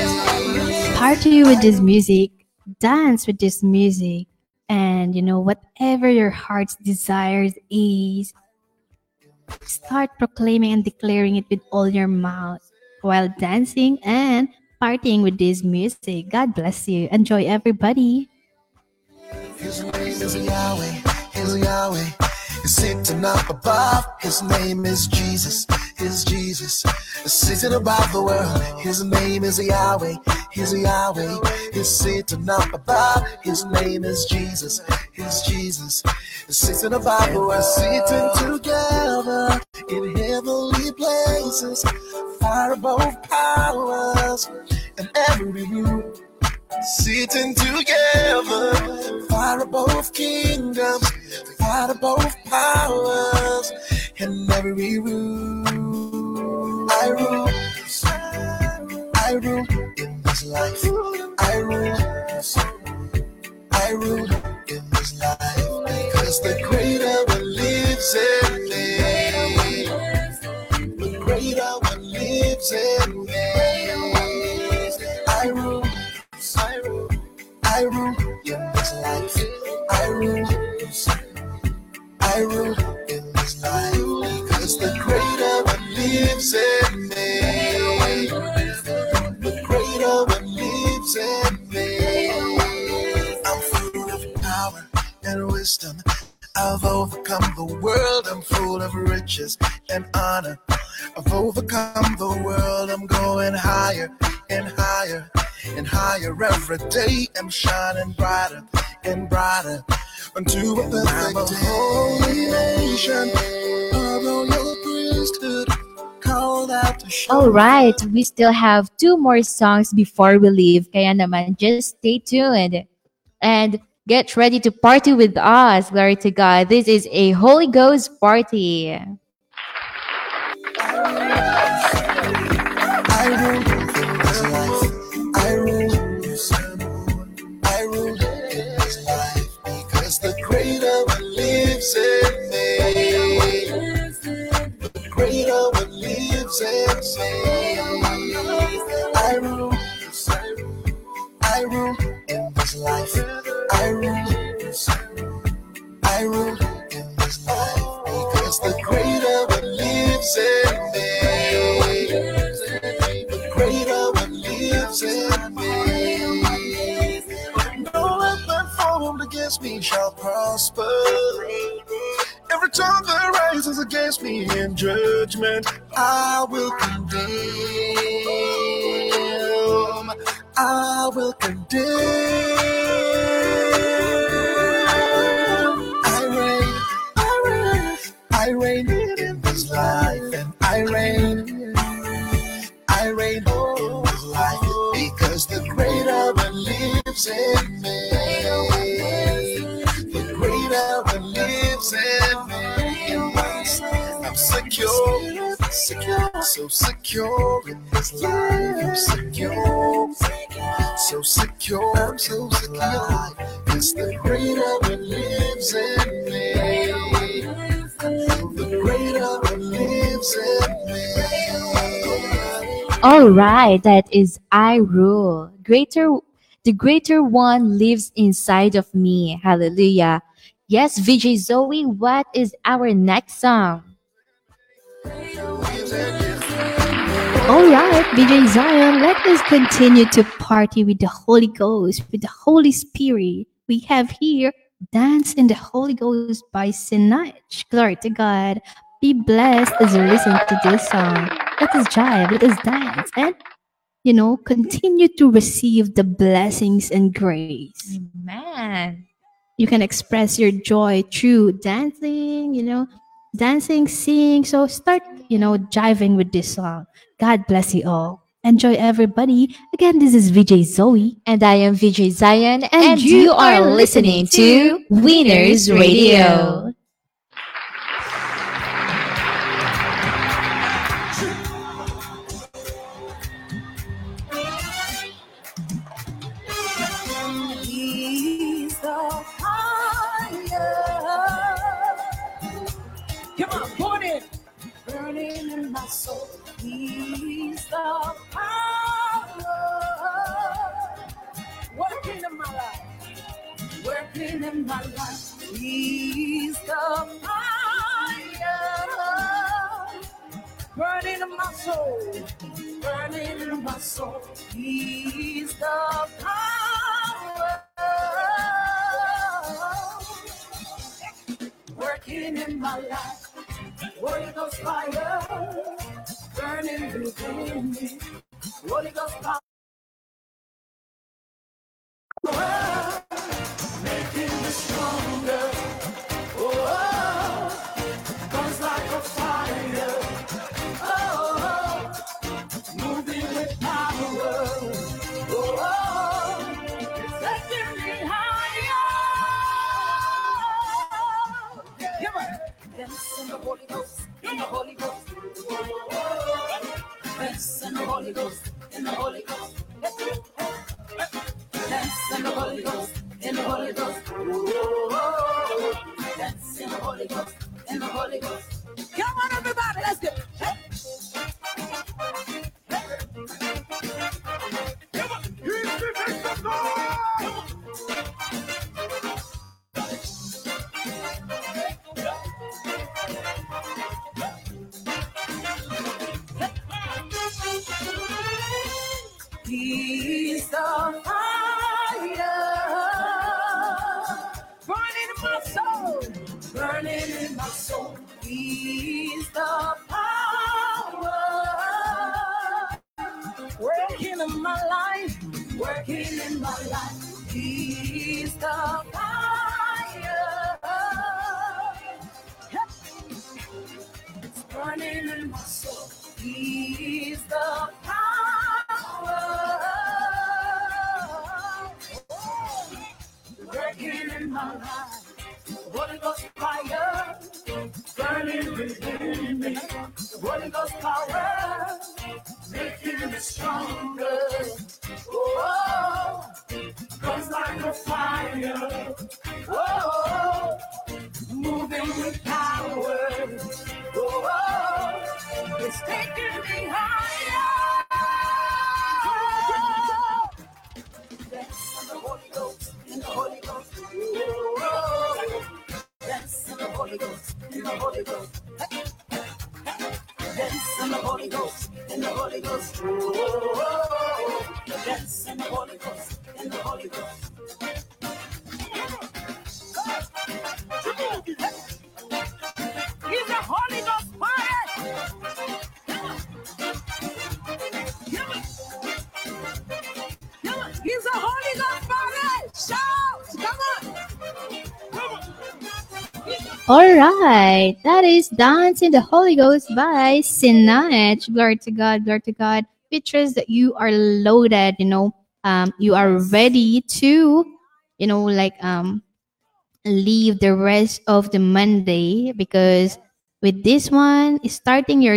Party with this music, dance with this music, and you know, whatever your heart's desires is, start proclaiming and declaring it with all your mouth while dancing and partying with this music. God bless you. Enjoy, everybody. Yahweh, Yahweh. Sitting up above. His name is Jesus. His Jesus sitting above the world. His name is Yahweh. His Yahweh is sitting up above. His name is Jesus. His Jesus sitting above the world. Sitting together in heavenly places, far above powers and every rule. Sitting together, far above kingdoms, far above powers, and every rule. I rule, I rule in this life. I rule, I rule in this life because the greater one lives in me. The greater one lives in me. I rule in this life. I rule, I rule in this life because the greater one lives in me. The greater one lives in me. I'm full of power and wisdom. I've overcome the world. I'm full of riches and honor. I've overcome the world. I'm going higher and higher and higher every day. I'm shining brighter and brighter unto a perfect I'm a holy nation, a royal priesthood, called out to show. All right, we still have two more songs before we leave. Kaya naman, just stay tuned and get ready to party with us. Glory to God. This is a Holy Ghost party. I rule. I rule. This life. I rule. I rule in this life because the greater one lives in me. The greater one lives in me. No weapon formed against me shall prosper. Every tongue that rises against me in judgment, I will condemn. I will condemn. I reign, I reign, I reign in this life, and I reign, I reign in this life because the greater one lives in me. The greater one lives in me. Secure, secure, so secure in this life. I'm secure, so secure, so secure. Cause the greater one lives in me. The greater one lives in me. All right, that is I rule. Greater the greater one lives inside of me. Hallelujah. Yes, VJ Zoe, what is our next song? All right, VJ Zion, let us continue to party with the Holy Ghost, with the Holy Spirit. We have here Dance in the Holy Ghost by Sinach. Glory to God. Be blessed as you listen to this song. Let us jive, let us dance, and you know, continue to receive the blessings and grace. Man. You can express your joy through dancing, you know, dancing, singing. So start, you know, jiving with this song. God bless you all. Enjoy everybody. Again, this is VJ Zoe. And I am VJ Zion, and, you are listening to Winners Radio. He's the power. Working in my life. Working in my life. He's the fire. Burning in my soul. Burning in my soul. He's the power. Working in my life. Holy Ghost fire, burning within me. Holy Ghost power, Holy Ghost, in the Holy Ghost. Dance in the Holy Ghost, in the Holy Ghost. Dance in the Holy Ghost, in the Holy Ghost. Come on, everybody, let's go. He's the fire burning in my soul, burning in my soul. He's the Within me. Holy Ghost power. Making me stronger. Oh, comes like a fire. Oh, moving with power. Oh, it's taking me higher. In the Holy Ghost, in the Holy Ghost. Oh, in the Holy Ghost, in the Holy Ghost. Dance in the Holy Ghost, in the Holy Ghost. Oh, dance in the Holy Ghost, in the Holy Ghost. He's a Holy Ghost fire. He's a Holy All right, that is Dance in the Holy Ghost by Sinach. Glory to God, glory to God. Pictures that you are loaded, you know, um, you are ready to, you know, like um, leave the rest of the Monday because with this one, starting your